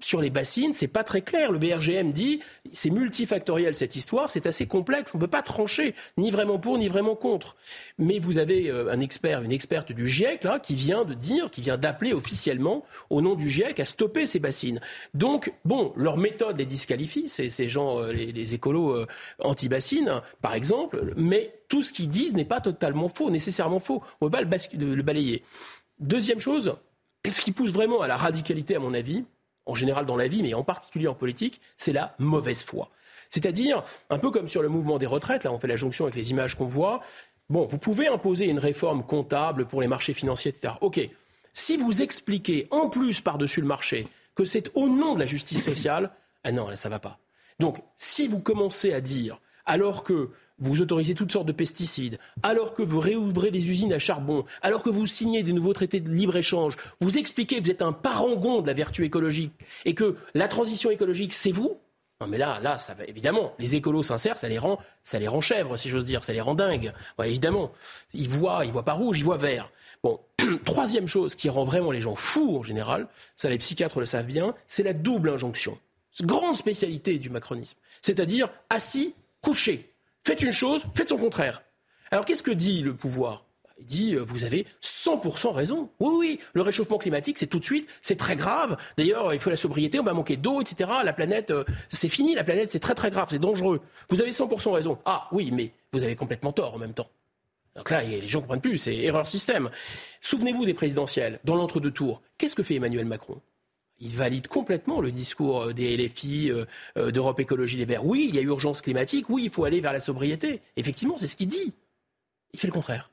sur les bassines, c'est pas très clair. Le BRGM dit c'est multifactoriel cette histoire, c'est assez complexe, on ne peut pas trancher, ni vraiment pour, ni vraiment contre. Mais vous avez euh, un expert, une experte du GIEC là, qui vient de dire, qui vient d'appeler officiellement au nom du GIEC à stopper ces bassines. Donc, bon, leur méthode les disqualifie, ces, gens, euh, les, écolos euh, anti-bassines, par exemple, mais tout ce qu'ils disent n'est pas totalement faux, nécessairement faux. On ne peut pas le balayer. Deuxième chose, ce qui pousse vraiment à la radicalité, à mon avis, en général dans la vie, mais en particulier en politique, c'est la mauvaise foi. C'est-à-dire, un peu comme sur le mouvement des retraites, là on fait la jonction avec les images qu'on voit, bon, vous pouvez imposer une réforme comptable pour les marchés financiers, etc. OK. Si vous expliquez en plus par-dessus le marché que c'est au nom de la justice sociale, ah non, là ça va pas. Donc, si vous commencez à dire, alors que vous autorisez toutes sortes de pesticides, alors que vous réouvrez des usines à charbon, alors que vous signez des nouveaux traités de libre-échange, vous expliquez que vous êtes un parangon de la vertu écologique et que la transition écologique, c'est vous. Non mais là, ça va évidemment. Les écolos sincères, ça les rend, ça les rend chèvres, si j'ose dire, ça les rend dingues. évidemment, ils voient, ils voient pas rouge, ils voient vert. Bon, (clears throat) troisième chose qui rend vraiment les gens fous en général, ça les psychiatres le savent bien, c'est la double injonction. Grande spécialité du macronisme, c'est-à-dire assis, couché. Faites une chose, faites son contraire. Alors qu'est-ce que dit le pouvoir? Il dit, euh, vous avez 100% raison. Oui, oui, le réchauffement climatique, c'est tout de suite, c'est très grave. D'ailleurs, il faut la sobriété, on va manquer d'eau, etc. La planète, euh, c'est fini, la planète, c'est très très grave, c'est dangereux. Vous avez 100% raison. Ah oui, mais vous avez complètement tort en même temps. Donc là, les gens ne comprennent plus, c'est erreur système. Souvenez-vous des présidentielles, dans l'entre-deux tours. Qu'est-ce que fait Emmanuel Macron? Il valide complètement le discours euh, des LFI, euh, euh, d'Europe Écologie Les Verts. Oui, il y a urgence climatique, oui, il faut aller vers la sobriété. Effectivement, c'est ce qu'il dit. Il fait le contraire.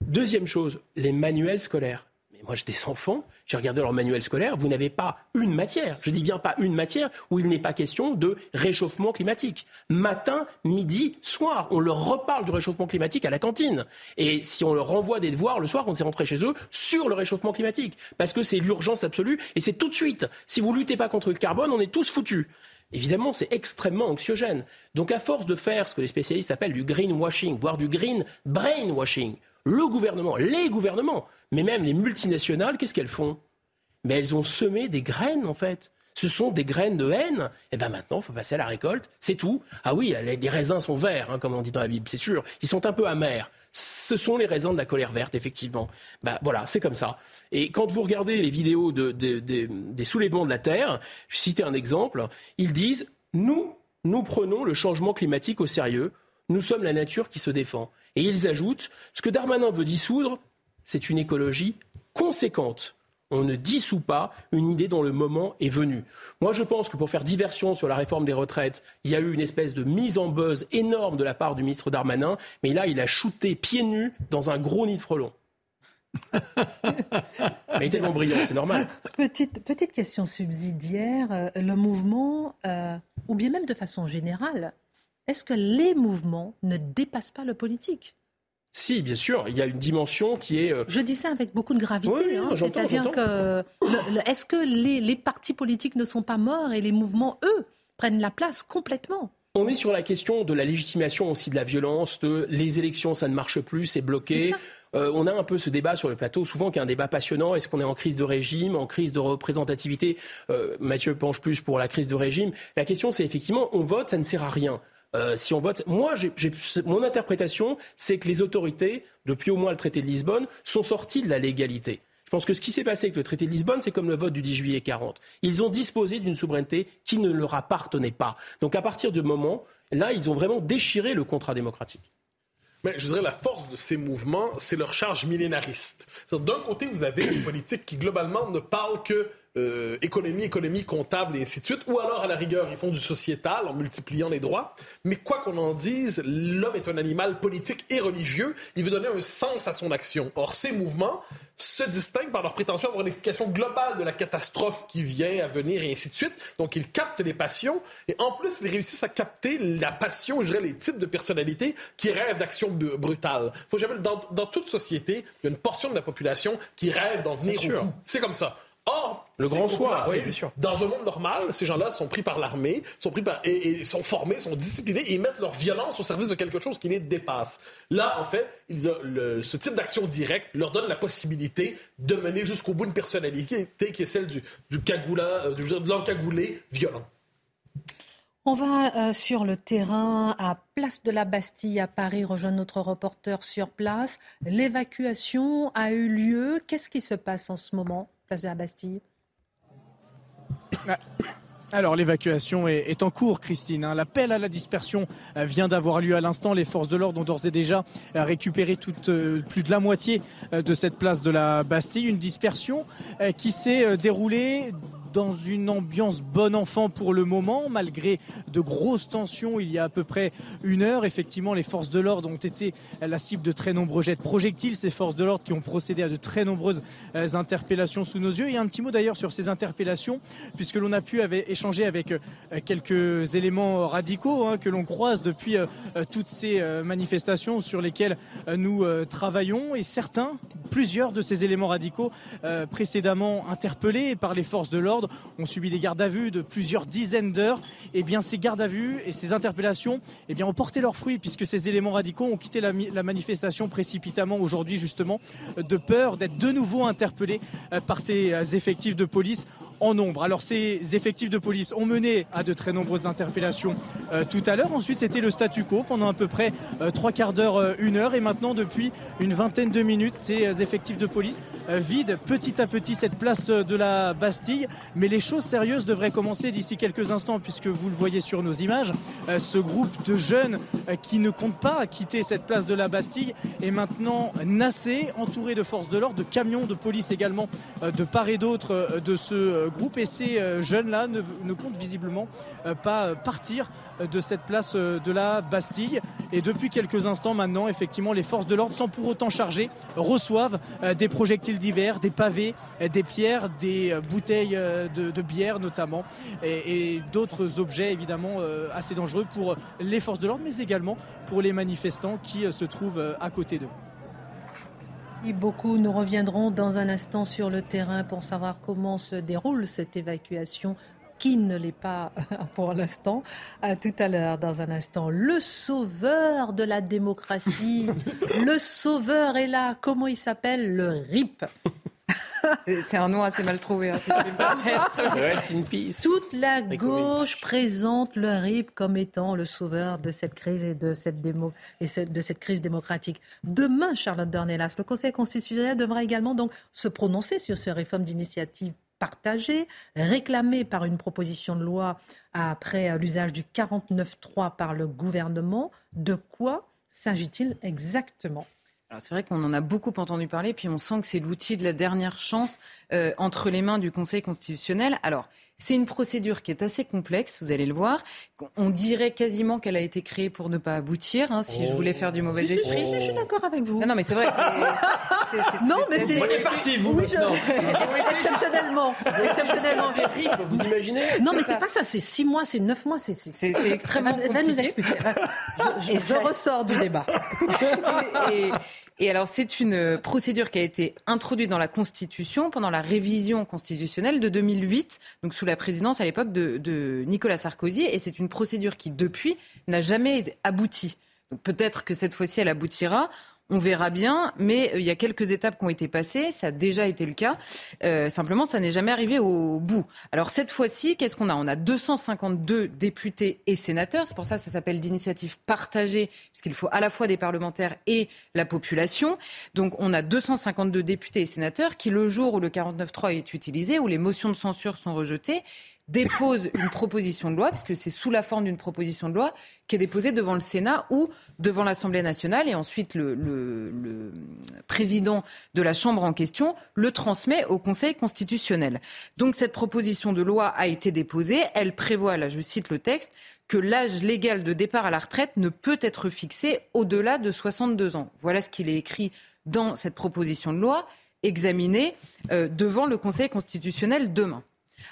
Deuxième chose, les manuels scolaires moi, j'ai des enfants, j'ai regardé leur manuel scolaire, vous n'avez pas une matière, je dis bien pas une matière, où il n'est pas question de réchauffement climatique. Matin, midi, soir, on leur reparle du réchauffement climatique à la cantine. Et si on leur renvoie des devoirs le soir, quand c'est rentré chez eux, sur le réchauffement climatique. Parce que c'est l'urgence absolue, et c'est tout de suite. Si vous luttez pas contre le carbone, on est tous foutus. Évidemment, c'est extrêmement anxiogène. Donc, à force de faire ce que les spécialistes appellent du greenwashing, voire du green brainwashing, le gouvernement, les gouvernements, mais même les multinationales, qu'est-ce qu'elles font? Mais elles ont semé des graines, en fait. Ce sont des graines de haine. Et eh bien maintenant, il faut passer à la récolte. C'est tout. Ah oui, les raisins sont verts, hein, comme on dit dans la Bible, c'est sûr. Ils sont un peu amers. Ce sont les raisins de la colère verte, effectivement. Ben voilà, c'est comme ça. Et quand vous regardez les vidéos des soulèvements de la Terre, je citais un exemple, ils disent, nous, nous prenons le changement climatique au sérieux. Nous sommes la nature qui se défend. Et ils ajoutent, ce que Darmanin veut dissoudre, c'est une écologie conséquente. On ne dissout pas une idée dont le moment est venu. Moi, je pense que pour faire diversion sur la réforme des retraites, il y a eu une espèce de mise en buzz énorme de la part du ministre Darmanin, mais là, il a shooté pieds nus dans un gros nid de frelons. (laughs) Mais tellement brillant, c'est normal. Petite, petite question subsidiaire. Euh, le mouvement, euh, ou bien même de façon générale, est-ce que les mouvements ne dépassent pas le politique? Si, bien sûr, il y a une dimension qui est. Euh, Je dis ça avec beaucoup de gravité. hein. C'est-à-dire que est-ce que les, les, partis politiques ne sont pas morts et les mouvements, eux, prennent la place complètement? On est sur la question de la légitimation aussi de la violence, de les élections, ça ne marche plus, c'est bloqué. Euh, on a un peu ce débat sur le plateau, souvent qui est un débat passionnant. Est-ce qu'on est en crise de régime, en crise de représentativité? Euh, Mathieu penche plus pour la crise de régime. La question, c'est effectivement, on vote, ça ne sert à rien. Euh, si on vote, moi, mon interprétation, c'est que les autorités, depuis au moins le traité de Lisbonne, sont sorties de la légalité. Je pense que ce qui s'est passé avec le traité de Lisbonne, c'est comme le vote du 10 juillet 40. Ils ont disposé d'une souveraineté qui ne leur appartenait pas. Donc à partir du moment, là, ils ont vraiment déchiré le contrat démocratique. Mais je dirais la force de ces mouvements, c'est leur charge millénariste. D'un côté, vous avez une politique qui globalement ne parle que euh, économie, économie comptable et ainsi de suite, ou alors à la rigueur, ils font du sociétal en multipliant les droits. Mais quoi qu'on en dise, l'homme est un animal politique et religieux. Il veut donner un sens à son action. Or, ces mouvements se distinguent par leur prétention d'avoir une explication globale de la catastrophe qui vient à venir et ainsi de suite. Donc, ils captent les passions et en plus, ils réussissent à capter la passion, je dirais, les types de personnalités qui rêvent d'actions brutales. Faut jamais, dans, dans toute société, il y a une portion de la population qui rêve d'en venir au coup. C'est comme ça. Or, le grand soir, oui, bien sûr. Dans un monde normal, ces gens-là sont pris par l'armée, sont pris par et, sont formés, sont disciplinés et ils mettent leur violence au service de quelque chose qui les dépasse. Là, en fait, ils ont ce type d'action directe leur donne la possibilité de mener jusqu'au bout une personnalité qui est celle du, du cagoula, euh, du, de l'encagoulé violent. On va euh, sur le terrain à Place de la Bastille à Paris rejoindre notre reporter sur place. L'évacuation a eu lieu. Qu'est-ce qui se passe en ce moment? Place de la Bastille ah, alors l'évacuation est, en cours, Christine. Hein. L'appel à la dispersion euh, vient d'avoir lieu à l'instant. Les forces de l'ordre ont d'ores et déjà euh, récupéré toute, euh, plus de la moitié de cette place de la Bastille. Une dispersion qui s'est déroulée dans une ambiance bon enfant pour le moment, malgré de grosses tensions il y a à peu près une heure. Effectivement, les forces de l'ordre ont été la cible de très nombreux jets de projectiles. Ces forces de l'ordre qui ont procédé à de très nombreuses euh, interpellations sous nos yeux. Et un petit mot d'ailleurs sur ces interpellations, puisque l'on a pu échanger avec euh, quelques éléments radicaux hein, que l'on croise depuis euh, toutes ces manifestations sur lesquelles nous travaillons. Et certains, plusieurs de ces éléments radicaux précédemment interpellés par les forces de l'ordre, ont subi des gardes à vue de plusieurs dizaines d'heures. Et eh bien ces gardes à vue et ces interpellations eh ont porté leurs fruits puisque ces éléments radicaux ont quitté la, la manifestation précipitamment aujourd'hui justement de peur d'être de nouveau interpellés euh, par ces euh, effectifs de police en nombre. Alors ces effectifs de police ont mené à de très nombreuses interpellations euh, tout à l'heure. Ensuite c'était le statu quo pendant à peu près trois quarts d'heure, une heure. Et maintenant depuis une vingtaine de minutes, ces effectifs de police vident petit à petit cette place de la Bastille. Mais les choses sérieuses devraient commencer d'ici quelques instants, puisque vous le voyez sur nos images. Euh, ce groupe de jeunes euh, qui ne comptent pas quitter cette place de la Bastille est maintenant nassé, entouré de forces de l'ordre, de camions de police également, euh, de part et d'autre de ce groupe. Et ces jeunes-là ne, comptent visiblement pas partir de cette place de la Bastille. Et depuis quelques instants maintenant, effectivement, les forces de l'ordre, sans pour autant charger, reçoivent des projectiles divers, des pavés, des pierres, des bouteilles de, bière notamment et, d'autres objets évidemment euh, assez dangereux pour les forces de l'ordre mais également pour les manifestants qui euh, se trouvent euh, à côté d'eux. Et beaucoup, nous reviendrons dans un instant sur le terrain pour savoir comment se déroule cette évacuation qui ne l'est pas (laughs) pour l'instant. À tout à l'heure, dans un instant. Le sauveur de la démocratie. (laughs) le sauveur est là. Comment il s'appelle? Le RIP. C'est un nom assez mal trouvé, hein, (laughs) Toute la gauche présente le RIP comme étant le sauveur de cette crise et de cette, démo, et de cette crise démocratique. Demain, Charlotte Dornelas, le Conseil constitutionnel devra également donc se prononcer sur ces réformes d'initiative partagée, réclamée par une proposition de loi après l'usage du 49.3 par le gouvernement. De quoi s'agit-il exactement? C'est vrai qu'on en a beaucoup entendu parler, puis on sent que c'est l'outil de la dernière chance euh, entre les mains du Conseil constitutionnel. Alors, C'est une procédure qui est assez complexe, vous allez le voir. On dirait quasiment qu'elle a été créée pour ne pas aboutir, hein, si je voulais faire du mauvais esprit. Je suis d'accord avec vous. Non, non, mais c'est vrai. c'est- c'est- c'est- Non, mais c'est. Est parti, vous, Oui, je-. Exceptionnellement. Vous imaginez? Non, mais c'est pas ça. C'est six mois, c'est neuf mois. C'est c'est- C'est c'est extrêmement Va, va nous expliquer. Je, Et je ça- ressors du débat. (laughs) et, et alors, c'est une procédure qui a été introduite dans la Constitution pendant la révision constitutionnelle de 2008, donc sous la présidence à l'époque de, de Nicolas Sarkozy. Et c'est une procédure qui, depuis, n'a jamais abouti. Peut-être que cette fois-ci, elle aboutira. On verra bien, mais euh, il y a quelques étapes qui ont été passées, ça a déjà été le cas. Euh, simplement, ça n'est jamais arrivé au bout. Alors cette fois-ci, qu'est-ce qu'on a? On a 252 députés et sénateurs. C'est pour ça que ça s'appelle d'initiative partagée, puisqu'il faut à la fois des parlementaires et la population. Donc on a 252 députés et sénateurs qui, le jour où le 49.3 est utilisé, où les motions de censure sont rejetées, déposent une proposition de loi, puisque c'est sous la forme d'une proposition de loi qui est déposée devant le Sénat ou devant l'Assemblée nationale, et ensuite le, le- le président de la Chambre en question le transmet au Conseil constitutionnel. Donc cette proposition de loi a été déposée. Elle prévoit, là je cite le texte, que l'âge légal de départ à la retraite ne peut être fixé au-delà de 62 ans. Voilà ce qu'il est écrit dans cette proposition de loi examinée euh, devant le Conseil constitutionnel demain.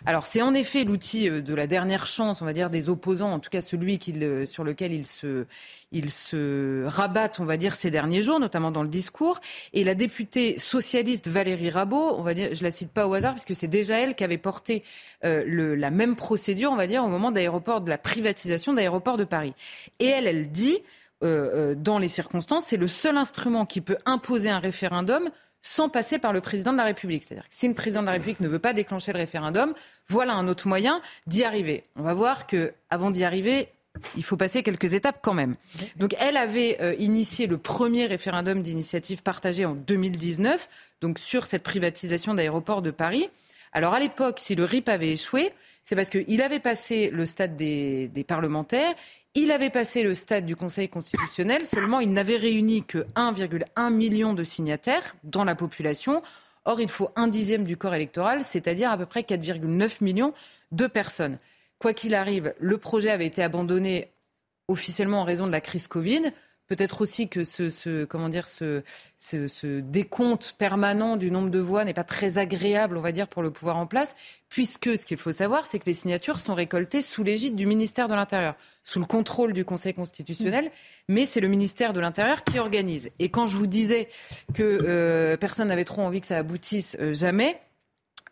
Alors c'est en effet l'outil euh, de la dernière chance, on va dire, des opposants, en tout cas celui sur lequel ils se, rabattent, on va dire, ces derniers jours, notamment dans le discours. Et la députée socialiste Valérie Rabault, on va dire, je la cite pas au hasard, puisque c'est déjà elle qui avait porté euh, la même procédure, on va dire, au moment d'aéroport, de la privatisation d'aéroport de Paris. Et elle, elle dit, euh, dans les circonstances, c'est le seul instrument qui peut imposer un référendum sans passer par le président de la République. C'est-à-dire que si le président de la République ne veut pas déclencher le référendum, voilà un autre moyen d'y arriver. On va voir que avant d'y arriver, il faut passer quelques étapes quand même. Donc elle avait euh, initié le premier référendum d'initiative partagée en 2019, donc sur cette privatisation d'aéroports de Paris. Alors à l'époque, si le RIP avait échoué, c'est parce qu'il avait passé le stade des, parlementaires, il avait passé le stade du Conseil constitutionnel, seulement il n'avait réuni que 1,1 million de signataires dans la population. Or, il faut un dixième du corps électoral, c'est-à-dire à peu près 4,9 millions de personnes. Quoi qu'il arrive, le projet avait été abandonné officiellement en raison de la crise Covid. Peut-être aussi que ce, ce- comment dire, ce, ce, ce décompte permanent du nombre de voix n'est pas très agréable, on va dire, pour le pouvoir en place, puisque ce qu'il faut savoir, c'est que les signatures sont récoltées sous l'égide du ministère de l'Intérieur, sous le contrôle du Conseil constitutionnel, mais c'est le ministère de l'Intérieur qui organise. Et quand je vous disais que euh, personne n'avait trop envie que ça aboutisse euh, jamais,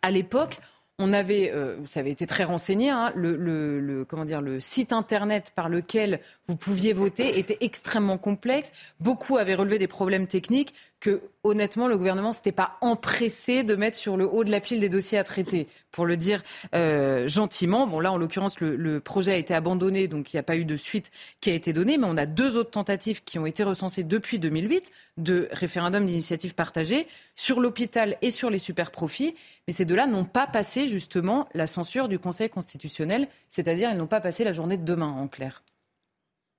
à l'époque, on avait, euh, ça avait été très renseigné, hein, le- le- comment dire, le site internet par lequel vous pouviez voter était extrêmement complexe. Beaucoup avaient relevé des problèmes techniques que, honnêtement, le gouvernement s'était pas empressé de mettre sur le haut de la pile des dossiers à traiter, pour le dire euh, gentiment. Bon, là, en l'occurrence, le, projet a été abandonné, donc il n'y a pas eu de suite qui a été donnée, mais on a deux autres tentatives qui ont été recensées depuis 2008 de référendum d'initiative partagée sur l'hôpital et sur les super profits. Mais ces deux-là n'ont pas passé justement la censure du Conseil constitutionnel, c'est-à-dire ils n'ont pas passé la journée de demain, en clair.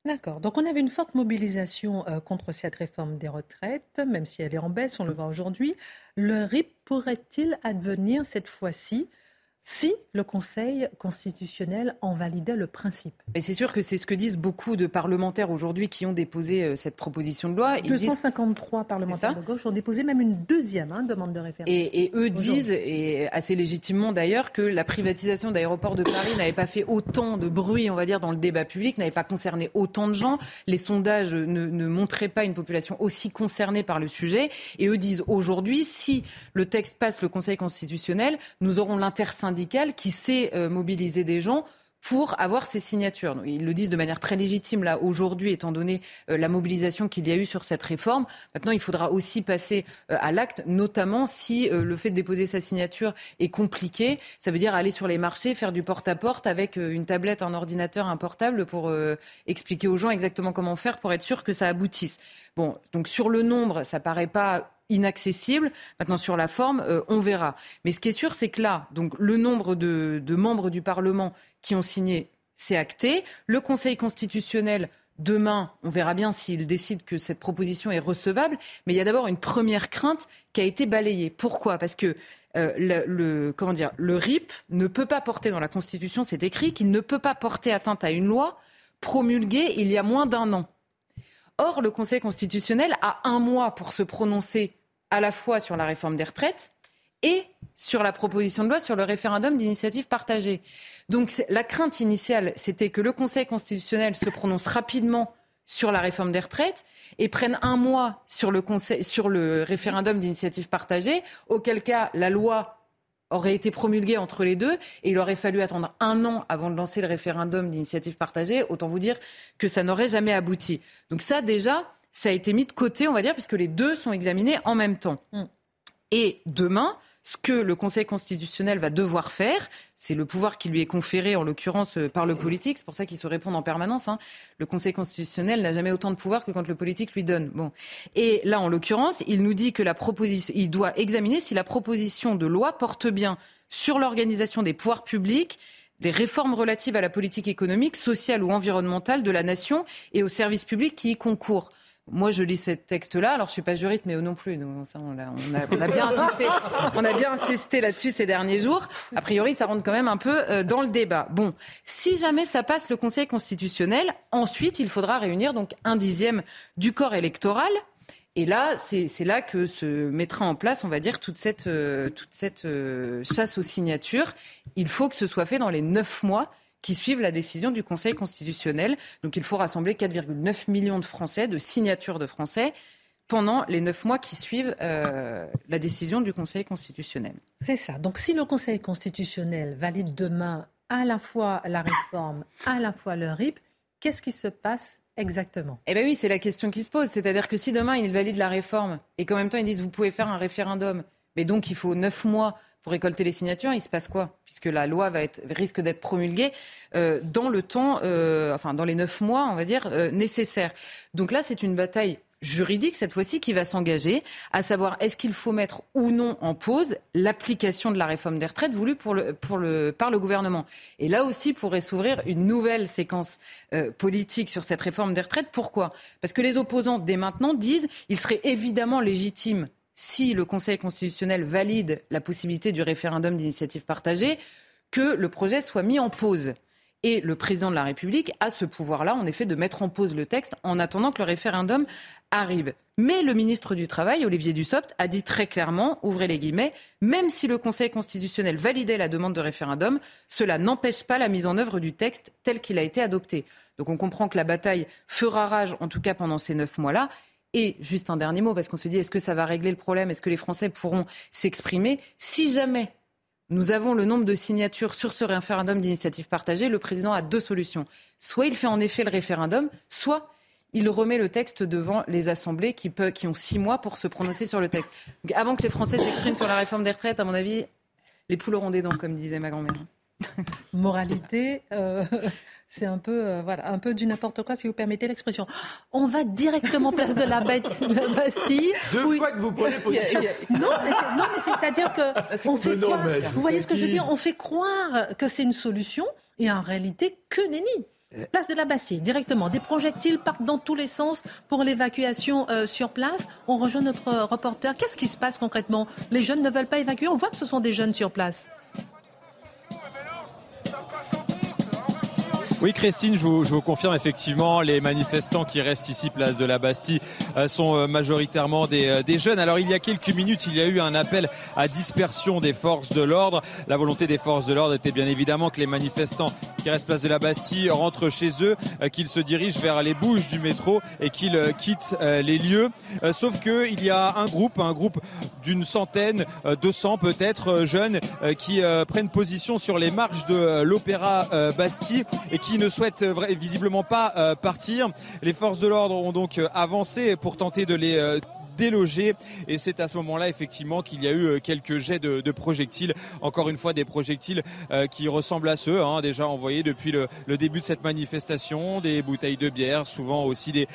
D'accord. Donc on avait une forte mobilisation euh, contre cette réforme des retraites, même si elle est en baisse, on le voit aujourd'hui. Le RIP pourrait-il advenir cette fois-ci? Si le Conseil constitutionnel en validait le principe Et c'est sûr que c'est ce que disent beaucoup de parlementaires aujourd'hui qui ont déposé euh, cette proposition de loi. Ils disent 253 parlementaires C'est ça de gauche ont déposé même une deuxième hein, demande de référendum. Et, et eux disent, et assez légitimement d'ailleurs, que la privatisation d'aéroports de Paris n'avait pas fait autant de bruit, on va dire, dans le débat public, n'avait pas concerné autant de gens. Les sondages ne, ne montraient pas une population aussi concernée par le sujet. Et eux disent aujourd'hui, si le texte passe le Conseil constitutionnel, nous aurons qui sait euh, mobiliser des gens pour avoir ces signatures. Ils le disent de manière très légitime là aujourd'hui, étant donné euh, la mobilisation qu'il y a eu sur cette réforme. Maintenant, il faudra aussi passer euh, à l'acte, notamment si le fait de déposer sa signature est compliqué. Ça veut dire aller sur les marchés, faire du porte-à-porte avec euh, une tablette, un ordinateur, un portable pour expliquer aux gens exactement comment faire pour être sûr que ça aboutisse. Bon, donc sur le nombre, ça paraît pas inaccessible. Maintenant, sur la forme, euh, on verra. Mais ce qui est sûr, c'est que là, donc, le nombre de, membres du Parlement qui ont signé, c'est acté. Le Conseil constitutionnel, demain, on verra bien s'il décide que cette proposition est recevable. Mais il y a d'abord une première crainte qui a été balayée. Pourquoi? Parce que euh, le, comment dire, le RIP ne peut pas porter dans la Constitution, c'est écrit qu'il ne peut pas porter atteinte à une loi promulguée il y a moins d'un an. Or, le Conseil constitutionnel a un mois pour se prononcer à la fois sur la réforme des retraites et sur la proposition de loi sur le référendum d'initiative partagée. Donc la crainte initiale, c'était que le Conseil constitutionnel se prononce rapidement sur la réforme des retraites et prenne un mois sur le, sur le référendum d'initiative partagée, auquel cas la loi aurait été promulguée entre les deux et il aurait fallu attendre un an avant de lancer le référendum d'initiative partagée. Autant vous dire que ça n'aurait jamais abouti. Donc ça déjà, ça a été mis de côté, on va dire, puisque les deux sont examinés en même temps. Mm. Et demain, ce que le Conseil constitutionnel va devoir faire, c'est le pouvoir qui lui est conféré, en l'occurrence euh, par le politique. C'est pour ça qu'il se répond en permanence. Hein. Le Conseil constitutionnel n'a jamais autant de pouvoir que quand le politique lui donne. Bon. Et là, en l'occurrence, il nous dit que la proposition, il doit examiner si la proposition de loi porte bien sur l'organisation des pouvoirs publics des réformes relatives à la politique économique, sociale ou environnementale de la nation et aux services publics qui y concourent. Moi, je lis ce texte-là. Alors, je suis pas juriste, mais eux non plus. ça, on, a, on, a, bien insisté. On a bien insisté là-dessus ces derniers jours. A priori, ça rentre quand même un peu euh, dans le débat. Bon, si jamais ça passe le Conseil constitutionnel, ensuite, il faudra réunir donc un dixième du corps électoral. Et là, c'est là que se mettra en place, on va dire, toute cette, euh, toute cette euh, chasse aux signatures. Il faut que ce soit fait dans les neuf mois qui suivent la décision du Conseil constitutionnel. Donc il faut rassembler 4,9 millions de Français, de signatures de Français, pendant les neuf mois qui suivent euh, la décision du Conseil constitutionnel. C'est ça. Donc si le Conseil constitutionnel valide demain à la fois la réforme, à la fois le RIP, qu'est-ce qui se passe exactement? Eh bien oui, c'est la question qui se pose. C'est-à-dire que si demain ils valident la réforme et qu'en même temps ils disent vous pouvez faire un référendum, mais donc il faut neuf mois pour récolter les signatures, il se passe quoi? Puisque la loi va être, risque d'être promulguée euh, dans le temps, euh, enfin dans les neuf mois, on va dire, euh, nécessaires. Donc là, c'est une bataille juridique cette fois-ci qui va s'engager, à savoir est-ce qu'il faut mettre ou non en pause l'application de la réforme des retraites voulue par le gouvernement. Et là aussi pourrait s'ouvrir une nouvelle séquence politique sur cette réforme des retraites. Pourquoi? Parce que les opposants dès maintenant disent il serait évidemment légitime si le Conseil constitutionnel valide la possibilité du référendum d'initiative partagée, que le projet soit mis en pause. Et le président de la République a ce pouvoir-là, en effet, de mettre en pause le texte en attendant que le référendum arrive. Mais le ministre du Travail, Olivier Dussopt, a dit très clairement, ouvrez les guillemets, même si le Conseil constitutionnel validait la demande de référendum, cela n'empêche pas la mise en œuvre du texte tel qu'il a été adopté. Donc on comprend que la bataille fera rage, en tout cas pendant ces neuf mois-là. Et juste un dernier mot, parce qu'on se dit, est-ce que ça va régler le problème? Est-ce que les Français pourront s'exprimer? Si jamais nous avons le nombre de signatures sur ce référendum d'initiative partagée, le président a deux solutions. Soit il fait en effet le référendum, soit il remet le texte devant les assemblées qui, qui ont six mois pour se prononcer sur le texte. avant que les Français s'expriment sur la réforme des retraites, à mon avis, les poules auront des dents, comme disait ma grand-mère. (laughs) Moralité, euh, c'est un peu, euh, voilà, un peu du n'importe quoi, si vous permettez l'expression. On va directement place de la, Bastille. Deux fois que vous prenez position. (laughs) Non, mais c'est-à-dire que ah, on fait croire, vous voyez ce que je veux dire? On fait croire que c'est une solution, et en réalité, que nenni. Place de la Bastille, directement. Des projectiles partent dans tous les sens pour l'évacuation euh, sur place. On rejoint notre reporter. Qu'est-ce qui se passe concrètement? Les jeunes ne veulent pas évacuer? On voit que ce sont des jeunes sur place. Oui, Christine, je vous, confirme effectivement, les manifestants qui restent ici, place de la Bastille, euh, sont euh, majoritairement euh, des, jeunes. Alors, il y a quelques minutes, il y a eu un appel à dispersion des forces de l'ordre. La volonté des forces de l'ordre était bien évidemment que les manifestants qui restent place de la Bastille rentrent chez eux, qu'ils se dirigent vers les bouches du métro et qu'ils quittent les lieux. Sauf que il y a un groupe, un groupe d'une centaine, 200 peut-être jeunes, qui prennent position sur les marches de l'Opéra Bastille et qui ne souhaitent visiblement pas euh, partir. Les forces de l'ordre ont donc euh, avancé pour tenter de les euh, délogés. Et c'est à ce moment-là, effectivement, qu'il y a eu quelques jets de, projectiles. Encore une fois, des projectiles qui ressemblent à ceux hein, déjà envoyés depuis le, début de cette manifestation. Des bouteilles de bière, souvent aussi des,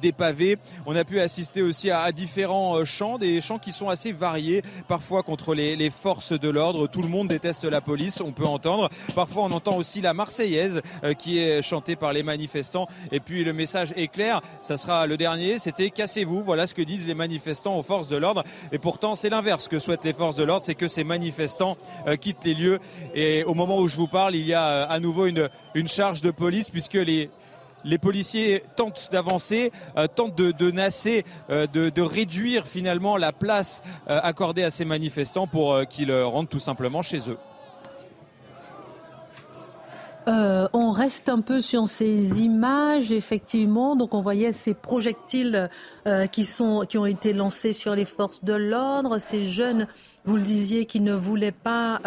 des pavés. On a pu assister aussi à, différents chants, des chants qui sont assez variés, parfois contre les, les forces de l'ordre. Tout le monde déteste la police, on peut entendre. Parfois, on entend aussi la Marseillaise qui est chantée par les manifestants. Et puis, le message est clair, ça sera le dernier, c'était cassez-vous. Voilà ce que disent les manifestants manifestants aux forces de l'ordre. Et pourtant, c'est l'inverse que souhaitent les forces de l'ordre, c'est que ces manifestants quittent les lieux. Et au moment où je vous parle, il y a à nouveau une, charge de police puisque les policiers tentent d'avancer, euh, tentent de, nasser, euh, de, réduire finalement la place euh, accordée à ces manifestants pour qu'ils rentrent tout simplement chez eux. On reste un peu sur ces images, effectivement. Donc, on voyait ces projectiles qui, sont, qui ont été lancés sur les forces de l'ordre, ces jeunes, vous le disiez, qui ne voulaient pas,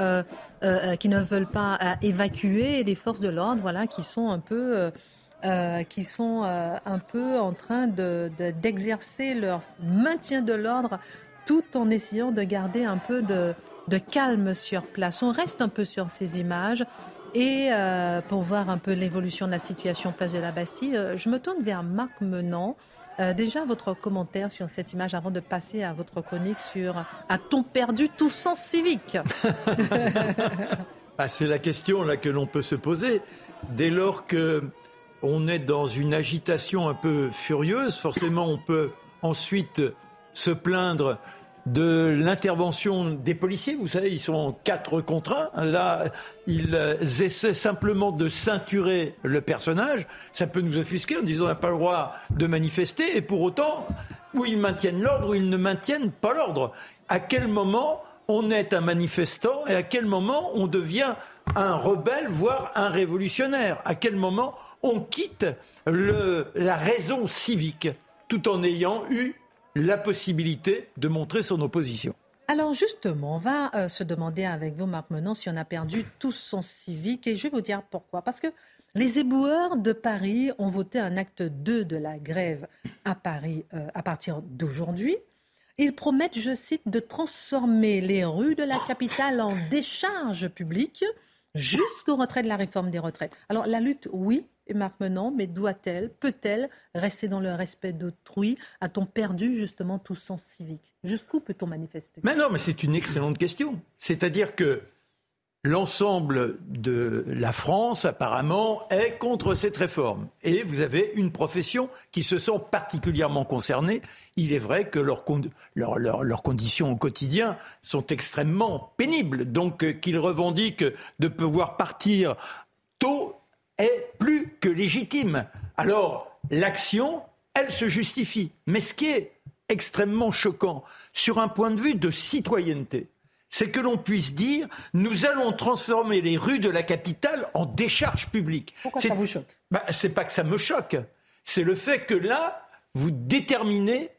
qui ne veulent pas évacuer, les forces de l'ordre, voilà, qui sont un peu euh, qui sont euh, un peu en train d'exercer leur maintien de l'ordre tout en essayant de garder un peu de, calme sur place. On reste un peu sur ces images. Et euh, pour voir un peu l'évolution de la situation place de la Bastille, je me tourne vers Marc Menant. déjà, votre commentaire sur cette image avant de passer à votre chronique sur A-t-on perdu tout sens civique (laughs) (laughs) ah, C'est la question là, que l'on peut se poser. Dès lors que on est dans une agitation un peu furieuse. Forcément, on peut ensuite se plaindre de l'intervention des policiers. Vous savez, ils sont quatre contre un. Là, ils essaient simplement de ceinturer le personnage. Ça peut nous offusquer en disant qu'on n'a pas le droit de manifester. Et pour autant, ou ils maintiennent l'ordre ou ils ne maintiennent pas l'ordre. À quel moment on est un manifestant et à quel moment on devient un rebelle, voire un révolutionnaire? À quel moment on quitte la raison civique tout en ayant eu la possibilité de montrer son opposition. Alors justement, on va euh, se demander avec vous, Marc Menon, si on a perdu tout son civique. Et je vais vous dire pourquoi. Parce que les éboueurs de Paris ont voté un acte 2 de la grève à Paris euh, à partir d'aujourd'hui. Ils promettent, je cite, de transformer les rues de la capitale en décharge publique jusqu'au retrait de la réforme des retraites. Alors la lutte, oui, et mais doit-elle, peut-elle rester dans le respect d'autrui A-t-on perdu justement tout sens civique? Jusqu'où peut-on manifester? Mais non, mais c'est une excellente question. C'est-à-dire que l'ensemble de la France, apparemment, est contre cette réforme. Et vous avez une profession qui se sent particulièrement concernée. Il est vrai que leurs, conditions au quotidien sont extrêmement pénibles. Donc, euh, qu'ils revendiquent de pouvoir partir tôt est plus que légitime. Alors, l'action, elle se justifie. Mais ce qui est extrêmement choquant, sur un point de vue de citoyenneté, c'est que l'on puisse dire nous allons transformer les rues de la capitale en décharge publique. Pourquoi ça vous choque? Bah, C'est pas que ça me choque, c'est le fait que là, vous déterminez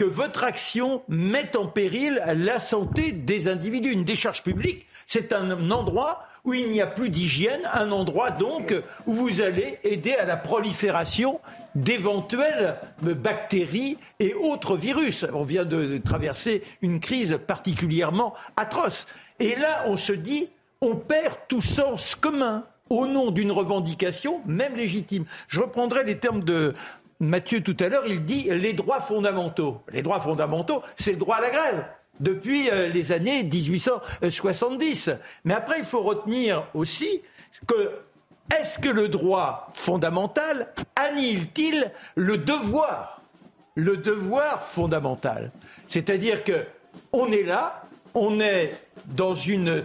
que votre action met en péril la santé des individus. Une décharge publique, c'est un endroit où il n'y a plus d'hygiène, un endroit donc où vous allez aider à la prolifération d'éventuelles bactéries et autres virus. On vient de traverser une crise particulièrement atroce. Et là, on se dit, on perd tout sens commun au nom d'une revendication, même légitime. Je reprendrai les termes de Mathieu tout à l'heure, il dit les droits fondamentaux. Les droits fondamentaux, c'est le droit à la grève depuis euh, les années 1870. Mais après, il faut retenir aussi que est-ce que le droit fondamental annihile-t-il le devoir? Le devoir fondamental. C'est-à-dire que on est là, on est dans une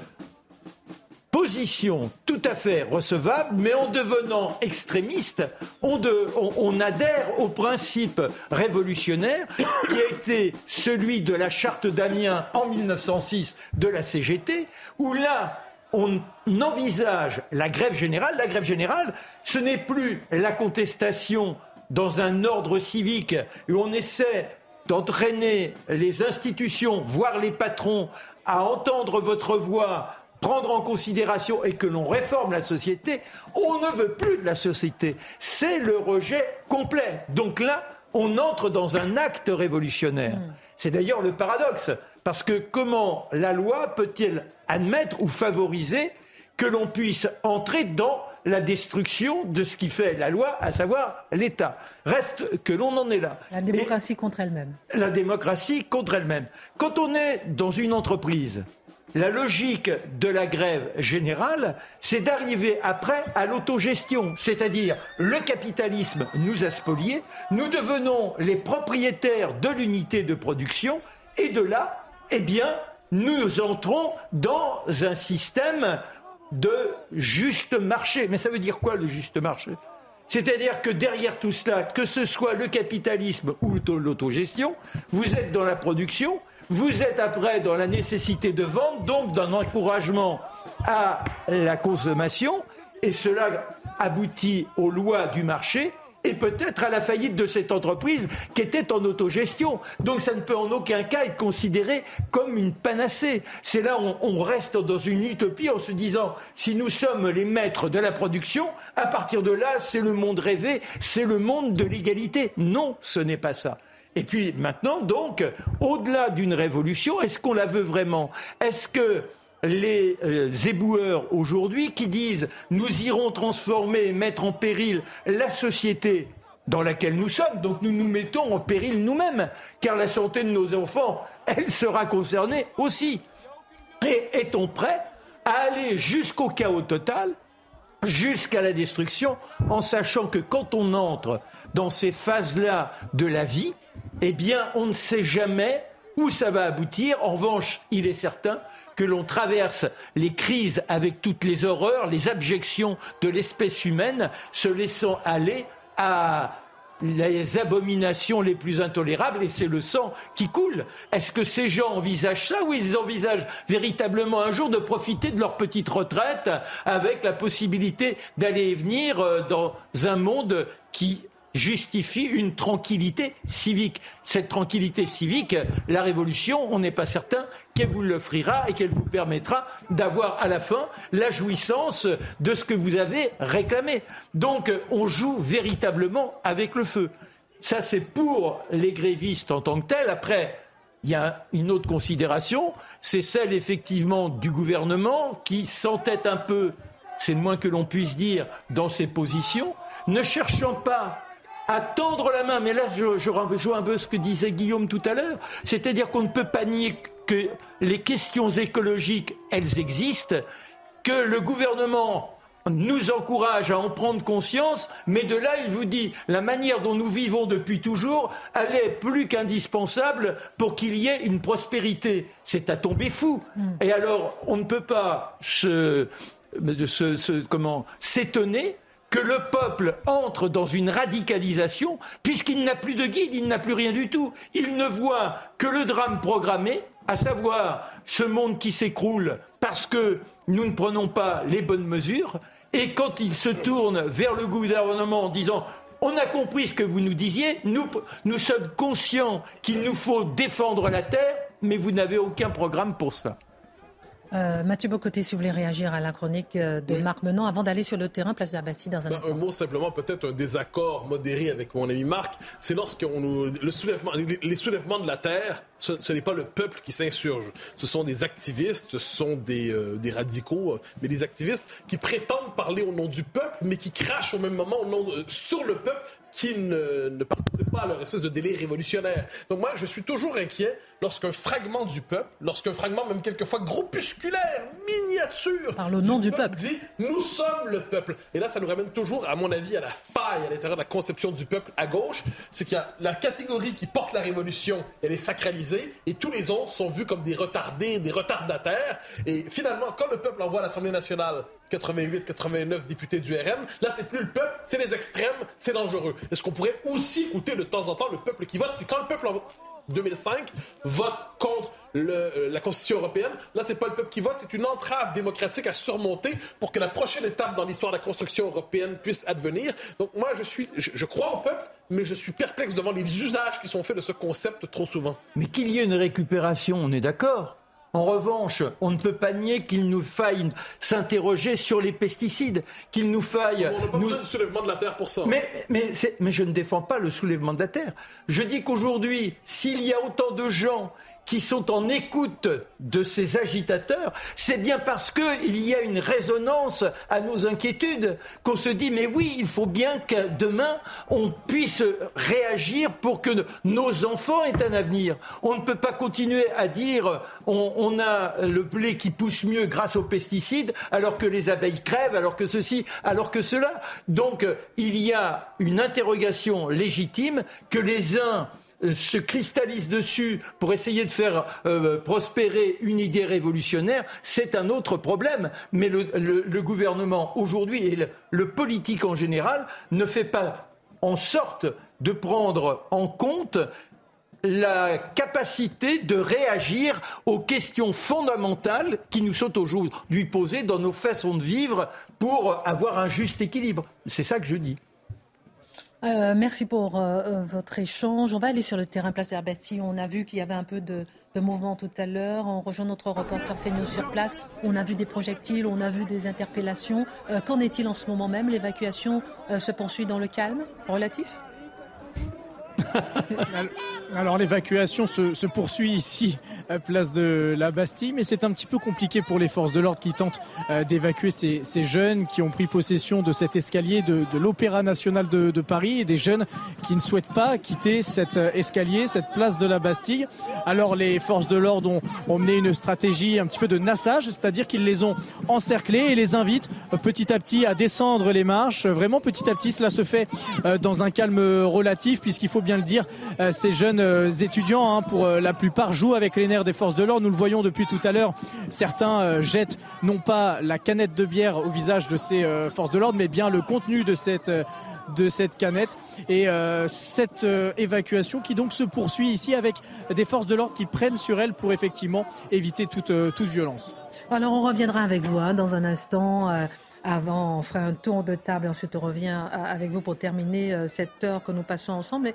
position tout à fait recevable, mais en devenant extrémiste, on, adhère au principe révolutionnaire qui a été celui de la charte d'Amiens en 1906 de la CGT, où là, on envisage la grève générale. La grève générale, ce n'est plus la contestation dans un ordre civique où on essaie d'entraîner les institutions, voire les patrons, à entendre votre voix prendre en considération et que l'on réforme la société, on ne veut plus de la société. C'est le rejet complet. Donc là, on entre dans un acte révolutionnaire. Mm. C'est d'ailleurs le paradoxe, parce que comment la loi peut-elle admettre ou favoriser que l'on puisse entrer dans la destruction de ce qui fait la loi, à savoir l'État? Reste que l'on en est là. La démocratie contre elle-même. La démocratie contre elle-même. Quand on est dans une entreprise, la logique de la grève générale, c'est d'arriver après à l'autogestion. C'est-à-dire, le capitalisme nous a spoliés, nous devenons les propriétaires de l'unité de production, et de là, eh bien, nous entrons dans un système de juste marché. Mais ça veut dire quoi le juste marché? C'est-à-dire que derrière tout cela, que ce soit le capitalisme ou l'autogestion, vous êtes dans la production, vous êtes après dans la nécessité de vendre, donc dans l'encouragement à la consommation, et cela aboutit aux lois du marché et peut-être à la faillite de cette entreprise qui était en autogestion. Donc ça ne peut en aucun cas être considéré comme une panacée. C'est là où on reste dans une utopie en se disant si nous sommes les maîtres de la production, à partir de là, c'est le monde rêvé, c'est le monde de l'égalité. Non, ce n'est pas ça. Et puis maintenant, donc, au-delà d'une révolution, est-ce qu'on la veut vraiment? Est-ce que les euh, éboueurs aujourd'hui qui disent nous irons transformer et mettre en péril la société dans laquelle nous sommes, donc nous nous mettons en péril nous-mêmes, car la santé de nos enfants, elle sera concernée aussi. Et est-on prêt à aller jusqu'au chaos total jusqu'à la destruction, en sachant que quand on entre dans ces phases-là de la vie, eh bien, on ne sait jamais où ça va aboutir. En revanche, il est certain que l'on traverse les crises avec toutes les horreurs, les abjections de l'espèce humaine, se laissant aller à les abominations les plus intolérables et c'est le sang qui coule. Est-ce que ces gens envisagent ça ou ils envisagent véritablement un jour de profiter de leur petite retraite avec la possibilité d'aller et venir euh, dans un monde qui justifie une tranquillité civique. Cette tranquillité civique, la révolution, on n'est pas certain qu'elle vous l'offrira et qu'elle vous permettra d'avoir à la fin la jouissance de ce que vous avez réclamé. Donc on joue véritablement avec le feu. Ça c'est pour les grévistes en tant que tels. Après, il y a une autre considération, c'est celle effectivement du gouvernement qui s'entête un peu, c'est le moins que l'on puisse dire, dans ses positions, ne cherchant pas à tendre la main. Mais là, je, je rejoins un peu ce que disait Guillaume tout à l'heure. C'est-à-dire qu'on ne peut pas nier que les questions écologiques, elles existent, que le gouvernement nous encourage à en prendre conscience, mais de là, il vous dit, la manière dont nous vivons depuis toujours, elle est plus qu'indispensable pour qu'il y ait une prospérité. C'est à tomber fou. Mm. Et alors, on ne peut pas se, se, se comment s'étonner que le peuple entre dans une radicalisation, puisqu'il n'a plus de guide, il n'a plus rien du tout. Il ne voit que le drame programmé, à savoir ce monde qui s'écroule parce que nous ne prenons pas les bonnes mesures. Et quand il se tourne vers le gouvernement en disant on a compris ce que vous nous disiez, nous, nous sommes conscients qu'il nous faut défendre la terre, mais vous n'avez aucun programme pour ça. Euh, Mathieu Bocoté, si vous voulez réagir à la chronique euh, de Marc Menon, avant d'aller sur le terrain, place de la Bastille dans un ben, instant. Un mot simplement, peut-être un désaccord modéré avec mon ami Marc, c'est lorsqu'on nous... Le soulèvement, les, soulèvements de la Terre, ce, n'est pas le peuple qui s'insurge. Ce sont des activistes, ce sont des, euh, des, radicaux, mais des activistes qui prétendent parler au nom du peuple, mais qui crachent au même moment au nom sur le peuple qui ne, ne participent pas à leur espèce de délire révolutionnaire. Donc moi, je suis toujours inquiet lorsqu'un fragment du peuple, lorsqu'un fragment même quelquefois groupusculaire, miniature, Par au nom du, peuple, dit nous sommes le peuple. Et là, ça nous ramène toujours, à mon avis, à la faille à l'intérieur de la conception du peuple à gauche, c'est qu'il y a la catégorie qui porte la révolution, elle est sacralisée, et tous les autres sont vus comme des retardés, des retardataires. Et finalement, quand le peuple envoie à l'Assemblée nationale 88, 89 députés du RN. Là, c'est plus le peuple, c'est les extrêmes, c'est dangereux. Est-ce qu'on pourrait aussi écouter de temps en temps le peuple qui vote? Puis quand le peuple en 2005 vote contre euh, la Constitution européenne, là, c'est pas le peuple qui vote, c'est une entrave démocratique à surmonter pour que la prochaine étape dans l'histoire de la construction européenne puisse advenir. Donc moi, je suis, je crois au peuple, mais je suis perplexe devant les usages qui sont faits de ce concept trop souvent. Mais qu'il y ait une récupération, on est d'accord. En revanche, on ne peut pas nier qu'il nous faille s'interroger sur les pesticides, qu'il nous faille... On n'a pas besoin du soulèvement de la Terre pour ça. Mais, mais, mais je ne défends pas le soulèvement de la Terre. Je dis qu'aujourd'hui, s'il y a autant de gens qui sont en écoute de ces agitateurs, c'est bien parce qu'il y a une résonance à nos inquiétudes qu'on se dit mais oui, il faut bien que demain on puisse réagir pour que nos enfants aient un avenir. On ne peut pas continuer à dire on, on a le blé qui pousse mieux grâce aux pesticides alors que les abeilles crèvent, alors que ceci, alors que cela. Donc il y a une interrogation légitime que les uns se cristallisent dessus pour essayer de faire euh, prospérer une idée révolutionnaire, c'est un autre problème. Mais le, gouvernement aujourd'hui et le, politique en général ne fait pas en sorte de prendre en compte la capacité de réagir aux questions fondamentales qui nous sont aujourd'hui posées dans nos façons de vivre pour avoir un juste équilibre. C'est ça que je dis. Euh, merci pour euh, euh, votre échange. On va aller sur le terrain Place de la Bastille. On a vu qu'il y avait un peu de, mouvement tout à l'heure. On rejoint notre reporter CNews sur place. On a vu des projectiles, on a vu des interpellations. Qu'en est-il en ce moment même? L'évacuation se poursuit dans le calme? Relatif? (laughs) Alors l'évacuation se, poursuit ici, à place de la Bastille, mais c'est un petit peu compliqué pour les forces de l'ordre qui tentent euh, d'évacuer ces, jeunes qui ont pris possession de cet escalier de, l'Opéra national de, Paris et des jeunes qui ne souhaitent pas quitter cet euh, escalier, cette place de la Bastille. Alors les forces de l'ordre ont, mené une stratégie un petit peu de nassage, c'est-à-dire qu'ils les ont encerclés et les invitent euh, petit à petit à descendre les marches. Vraiment petit à petit, cela se fait dans un calme relatif puisqu'il faut bien le dire, ces jeunes euh, étudiants, hein, pour euh, la plupart, jouent avec les nerfs des forces de l'ordre. Nous le voyons depuis tout à l'heure. Certains euh, jettent non pas la canette de bière au visage de ces forces de l'ordre, mais bien le contenu de cette de cette canette et cette évacuation qui donc se poursuit ici avec des forces de l'ordre qui prennent sur elle pour effectivement éviter toute, toute violence. Alors on reviendra avec vous hein, dans un instant. avant, on fera un tour de table et ensuite on revient avec vous pour terminer cette heure que nous passons ensemble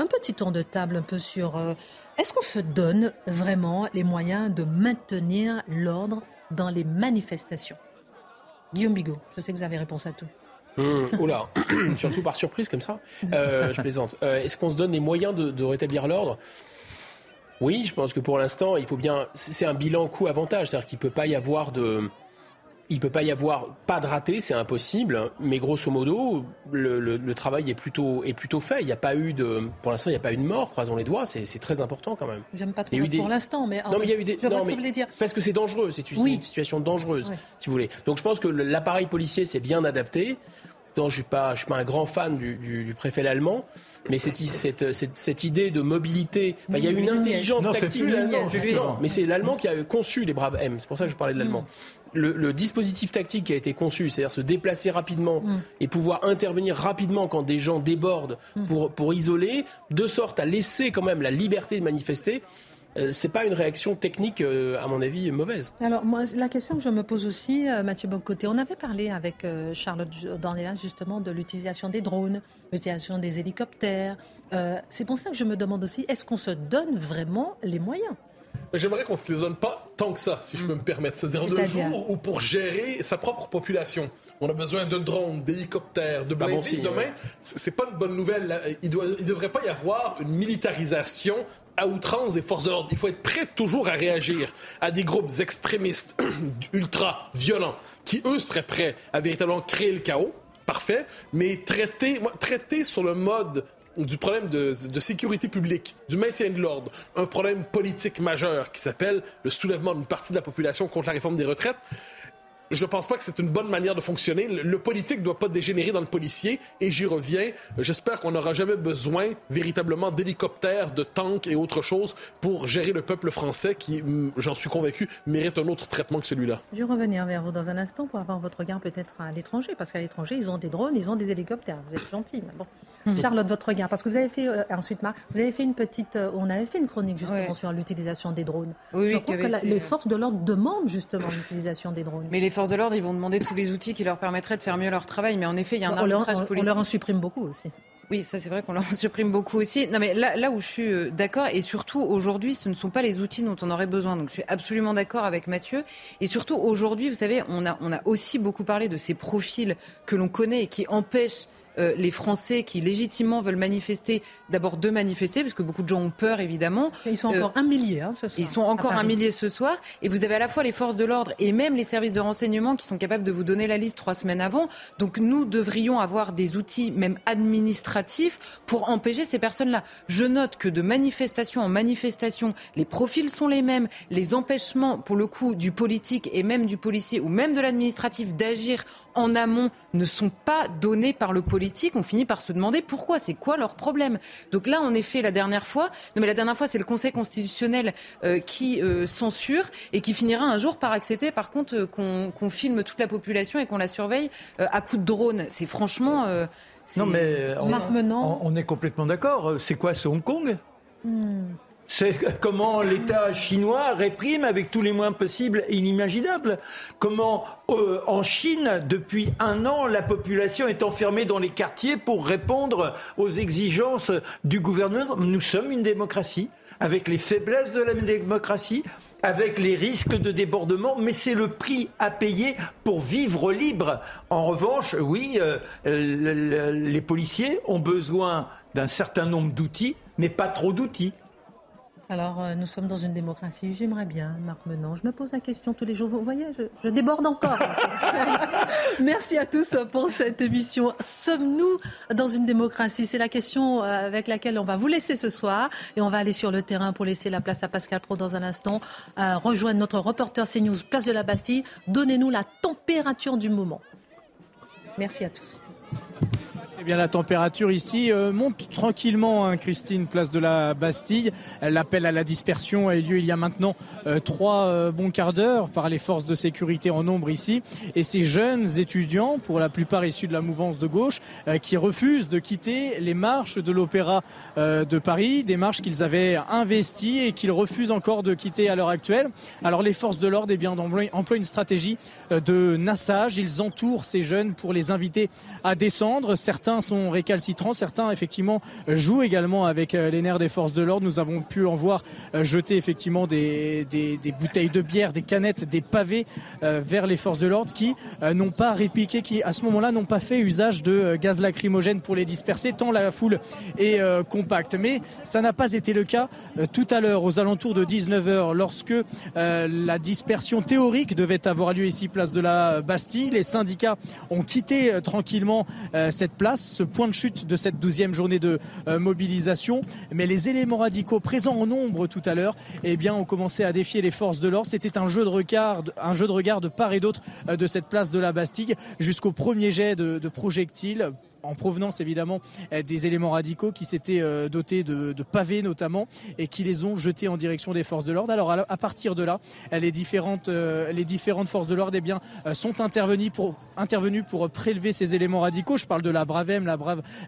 un petit tour de table un peu sur euh, est-ce qu'on se donne vraiment les moyens de maintenir l'ordre dans les manifestations? Guillaume Bigot, je sais que vous avez réponse à tout. Mmh, oula, (coughs) surtout par surprise comme ça. Euh, je plaisante. Euh, est-ce qu'on se donne les moyens de, rétablir l'ordre? Oui, je pense que pour l'instant, il faut bien. C'est un bilan coût-avantage, c'est-à-dire qu'il ne peut pas y avoir de il peut pas y avoir pas de raté, c'est impossible. Mais grosso modo, le, travail est plutôt, est plutôt fait. Il n'y a pas eu de, pour l'instant, il n'y a pas eu de mort. Croisons les doigts. C'est très important quand même. J'aime pas trop pour l'instant, mais non, mais il y a eu des. Je ce que vous voulez dire. Parce que c'est dangereux. C'est une, situation dangereuse, si vous voulez. Donc je pense que l'appareil policier s'est bien adapté. je ne suis, pas, je suis pas un grand fan du, préfet allemand, mais cette, cette, cette, idée de mobilité, il y a une intelligence tactique. mais c'est l'allemand qui a conçu les braves M. C'est pour ça que je parlais de l'allemand. Le, dispositif tactique qui a été conçu, c'est-à-dire se déplacer rapidement mm. et pouvoir intervenir rapidement quand des gens débordent mm. pour, pour isoler, de sorte à laisser quand même la liberté de manifester, euh, c'est pas une réaction technique, euh, à mon avis, mauvaise. Alors, moi, la question que je me pose aussi, euh, Mathieu Bocoté, on avait parlé avec Charlotte Dornelas justement de l'utilisation des drones, l'utilisation des hélicoptères. c'est pour ça que je me demande aussi, est-ce qu'on se donne vraiment les moyens? J'aimerais qu'on ne se les donne pas tant que ça, si je peux me permettre. C'est-à-dire de jour où pour gérer sa propre population, on a besoin de drones, d'hélicoptères, de blindés. Demain, c'est pas une bonne nouvelle. Il ne devrait pas y avoir une militarisation à outrance des forces de l'ordre. Il faut être prêt toujours à réagir à des groupes extrémistes (clears throat) ultra violents qui, eux, seraient prêts à véritablement créer le chaos parfait, mais traiter, traiter sur le mode du problème de, sécurité publique, du maintien de l'ordre, un problème politique majeur qui s'appelle le soulèvement d'une partie de la population contre la réforme des retraites, je ne pense pas que c'est une bonne manière de fonctionner. Le, politique ne doit pas dégénérer dans le policier. Et j'y reviens. J'espère qu'on n'aura jamais besoin véritablement d'hélicoptères, de tanks et autre chose pour gérer le peuple français qui, mm, j'en suis convaincu, mérite un autre traitement que celui-là. Je vais revenir vers vous dans un instant pour avoir votre regard peut-être à l'étranger. Parce qu'à l'étranger, ils ont des drones, ils ont des hélicoptères. Vous êtes gentil. bon. Hmm. Charlotte, votre regard. Parce que vous avez fait, euh, ensuite, Marc, vous avez fait une petite. Euh, on avait fait une chronique justement sur l'utilisation des drones. Oui, je crois que les forces de l'ordre demandent justement l'utilisation des drones. Mais les forces de l'ordre, ils vont demander tous les outils qui leur permettraient de faire mieux leur travail. Mais en effet, il y a un on arbitrage politique. On leur en supprime beaucoup aussi. Oui, ça c'est vrai qu'on leur en supprime beaucoup aussi. Non, mais là, là où je suis euh, d'accord, et surtout aujourd'hui, ce ne sont pas les outils dont on aurait besoin. Donc je suis absolument d'accord avec Mathieu. Et surtout aujourd'hui, vous savez, on a, on a aussi beaucoup parlé de ces profils que l'on connaît et qui empêchent euh, les Français qui légitimement veulent manifester, d'abord de manifester, parce que beaucoup de gens ont peur évidemment. Ils sont encore un millier hein, ce soir. Ils sont encore un millier ce soir. Et vous avez à la fois les forces de l'ordre et même les services de renseignement qui sont capables de vous donner la liste trois semaines avant. Donc nous devrions avoir des outils, même administratifs, pour empêcher ces personnes-là. Je note que de manifestation en manifestation, les profils sont les mêmes, les empêchements, pour le coup, du politique et même du policier ou même de l'administratif d'agir en amont ne sont pas donnés par le politique. On finit par se demander pourquoi, c'est quoi leur problème. Donc là, en effet, la dernière fois, non mais la dernière fois, c'est le Conseil constitutionnel euh, qui euh, censure et qui finira un jour par accepter, par contre, euh, qu'on filme toute la population et qu'on la surveille à coups de drone. C'est franchement. non mais on, on, est complètement d'accord. C'est quoi, ce Hong Kong? Hmm. C'est comment l'État chinois réprime avec tous les moyens possibles et inimaginables. Comment euh, en Chine, depuis un an, la population est enfermée dans les quartiers pour répondre aux exigences du gouvernement. Nous sommes une démocratie, avec les faiblesses de la démocratie, avec les risques de débordement, mais c'est le prix à payer pour vivre libre. En revanche, oui, euh, les policiers ont besoin d'un certain nombre d'outils, mais pas trop d'outils. Alors, euh, nous sommes dans une démocratie. J'aimerais bien, Marc Menon. Je me pose la question tous les jours. Vous voyez, je, déborde encore. (laughs) Merci à tous pour cette émission. Sommes-nous dans une démocratie? C'est la question euh, avec laquelle on va vous laisser ce soir. Et on va aller sur le terrain pour laisser la place à Pascal Pro dans un instant. Euh, rejoindre notre reporter CNews, place de la Bastille. Donnez-nous la température du moment. Merci à tous. Eh bien, la température ici euh, monte tranquillement, hein, Christine, place de la Bastille. L'appel à la dispersion a eu lieu il y a maintenant euh, trois euh, bons quarts d'heure par les forces de sécurité en nombre ici. Et ces jeunes étudiants, pour la plupart issus de la mouvance de gauche, qui refusent de quitter les marches de l'Opéra de Paris, des marches qu'ils avaient investies et qu'ils refusent encore de quitter à l'heure actuelle. Alors, les forces de l'ordre, eh emploient une stratégie de nassage. Ils entourent ces jeunes pour les inviter à descendre. Certains sont récalcitrants, certains effectivement jouent également avec euh, les nerfs des forces de l'ordre. Nous avons pu en voir euh, jeter effectivement des, bouteilles de bière, des canettes, des pavés euh, vers les forces de l'ordre qui n'ont pas répliqué, qui à ce moment-là n'ont pas fait usage de gaz lacrymogène pour les disperser, tant la foule est compacte. Mais ça n'a pas été le cas tout à l'heure, aux alentours de 19h, lorsque la dispersion théorique devait avoir lieu ici, place de la Bastille. Les syndicats ont quitté tranquillement cette place ce point de chute de cette douzième journée de euh, mobilisation. Mais les éléments radicaux présents en nombre tout à l'heure, eh bien, ont commencé à défier les forces de l'ordre. C'était un jeu de regard, de de part et d'autre euh, de cette place de la Bastille jusqu'au premier jet de projectiles en provenance évidemment euh, des éléments radicaux qui s'étaient euh, dotés de, pavés notamment et qui les ont jetés en direction des forces de l'ordre. Alors à partir de là, les différentes, euh, les différentes forces de l'ordre eh bien, sont intervenues pour, prélever ces éléments radicaux. Je parle de la BRAVEM, la,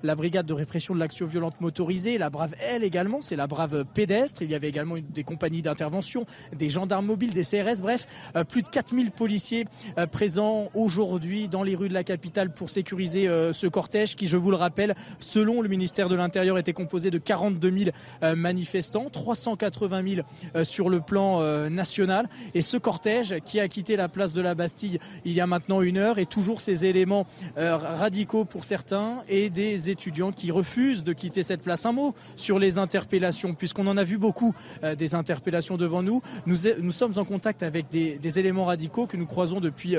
la brigade de répression de l'action violente motorisée, la Brave L également, c'est la Brave pédestre. Il y avait également des compagnies d'intervention, des gendarmes mobiles, des CRS, bref, plus de 4000 policiers présents aujourd'hui dans les rues de la capitale pour sécuriser ce cortège qui, je vous le rappelle, selon le ministère de l'Intérieur, était composé de 42 000 euh, manifestants, 380 000 euh, sur le plan euh, national. Et ce cortège qui a quitté la place de la Bastille il y a maintenant une heure et toujours ces éléments radicaux pour certains et des étudiants qui refusent de quitter cette place. Un mot sur les interpellations, puisqu'on en a vu beaucoup des interpellations devant nous. Nous, sommes en contact avec des, des, éléments radicaux que nous croisons depuis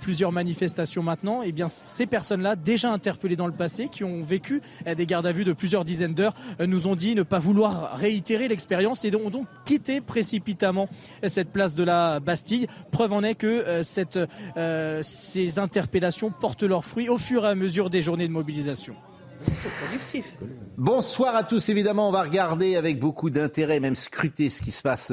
plusieurs manifestations maintenant. Et eh bien ces personnes-là, déjà interpellées dans le passé, qui ont vécu des gardes à vue de plusieurs dizaines d'heures, euh, nous ont dit ne pas vouloir réitérer l'expérience et ont donc quitté précipitamment cette place de la Bastille. Preuve en est que euh, euh, ces interpellations portent leurs fruits au fur et à mesure des journées de mobilisation. Bonsoir à tous. Évidemment, on va regarder avec beaucoup d'intérêt, même scruter ce qui se passe.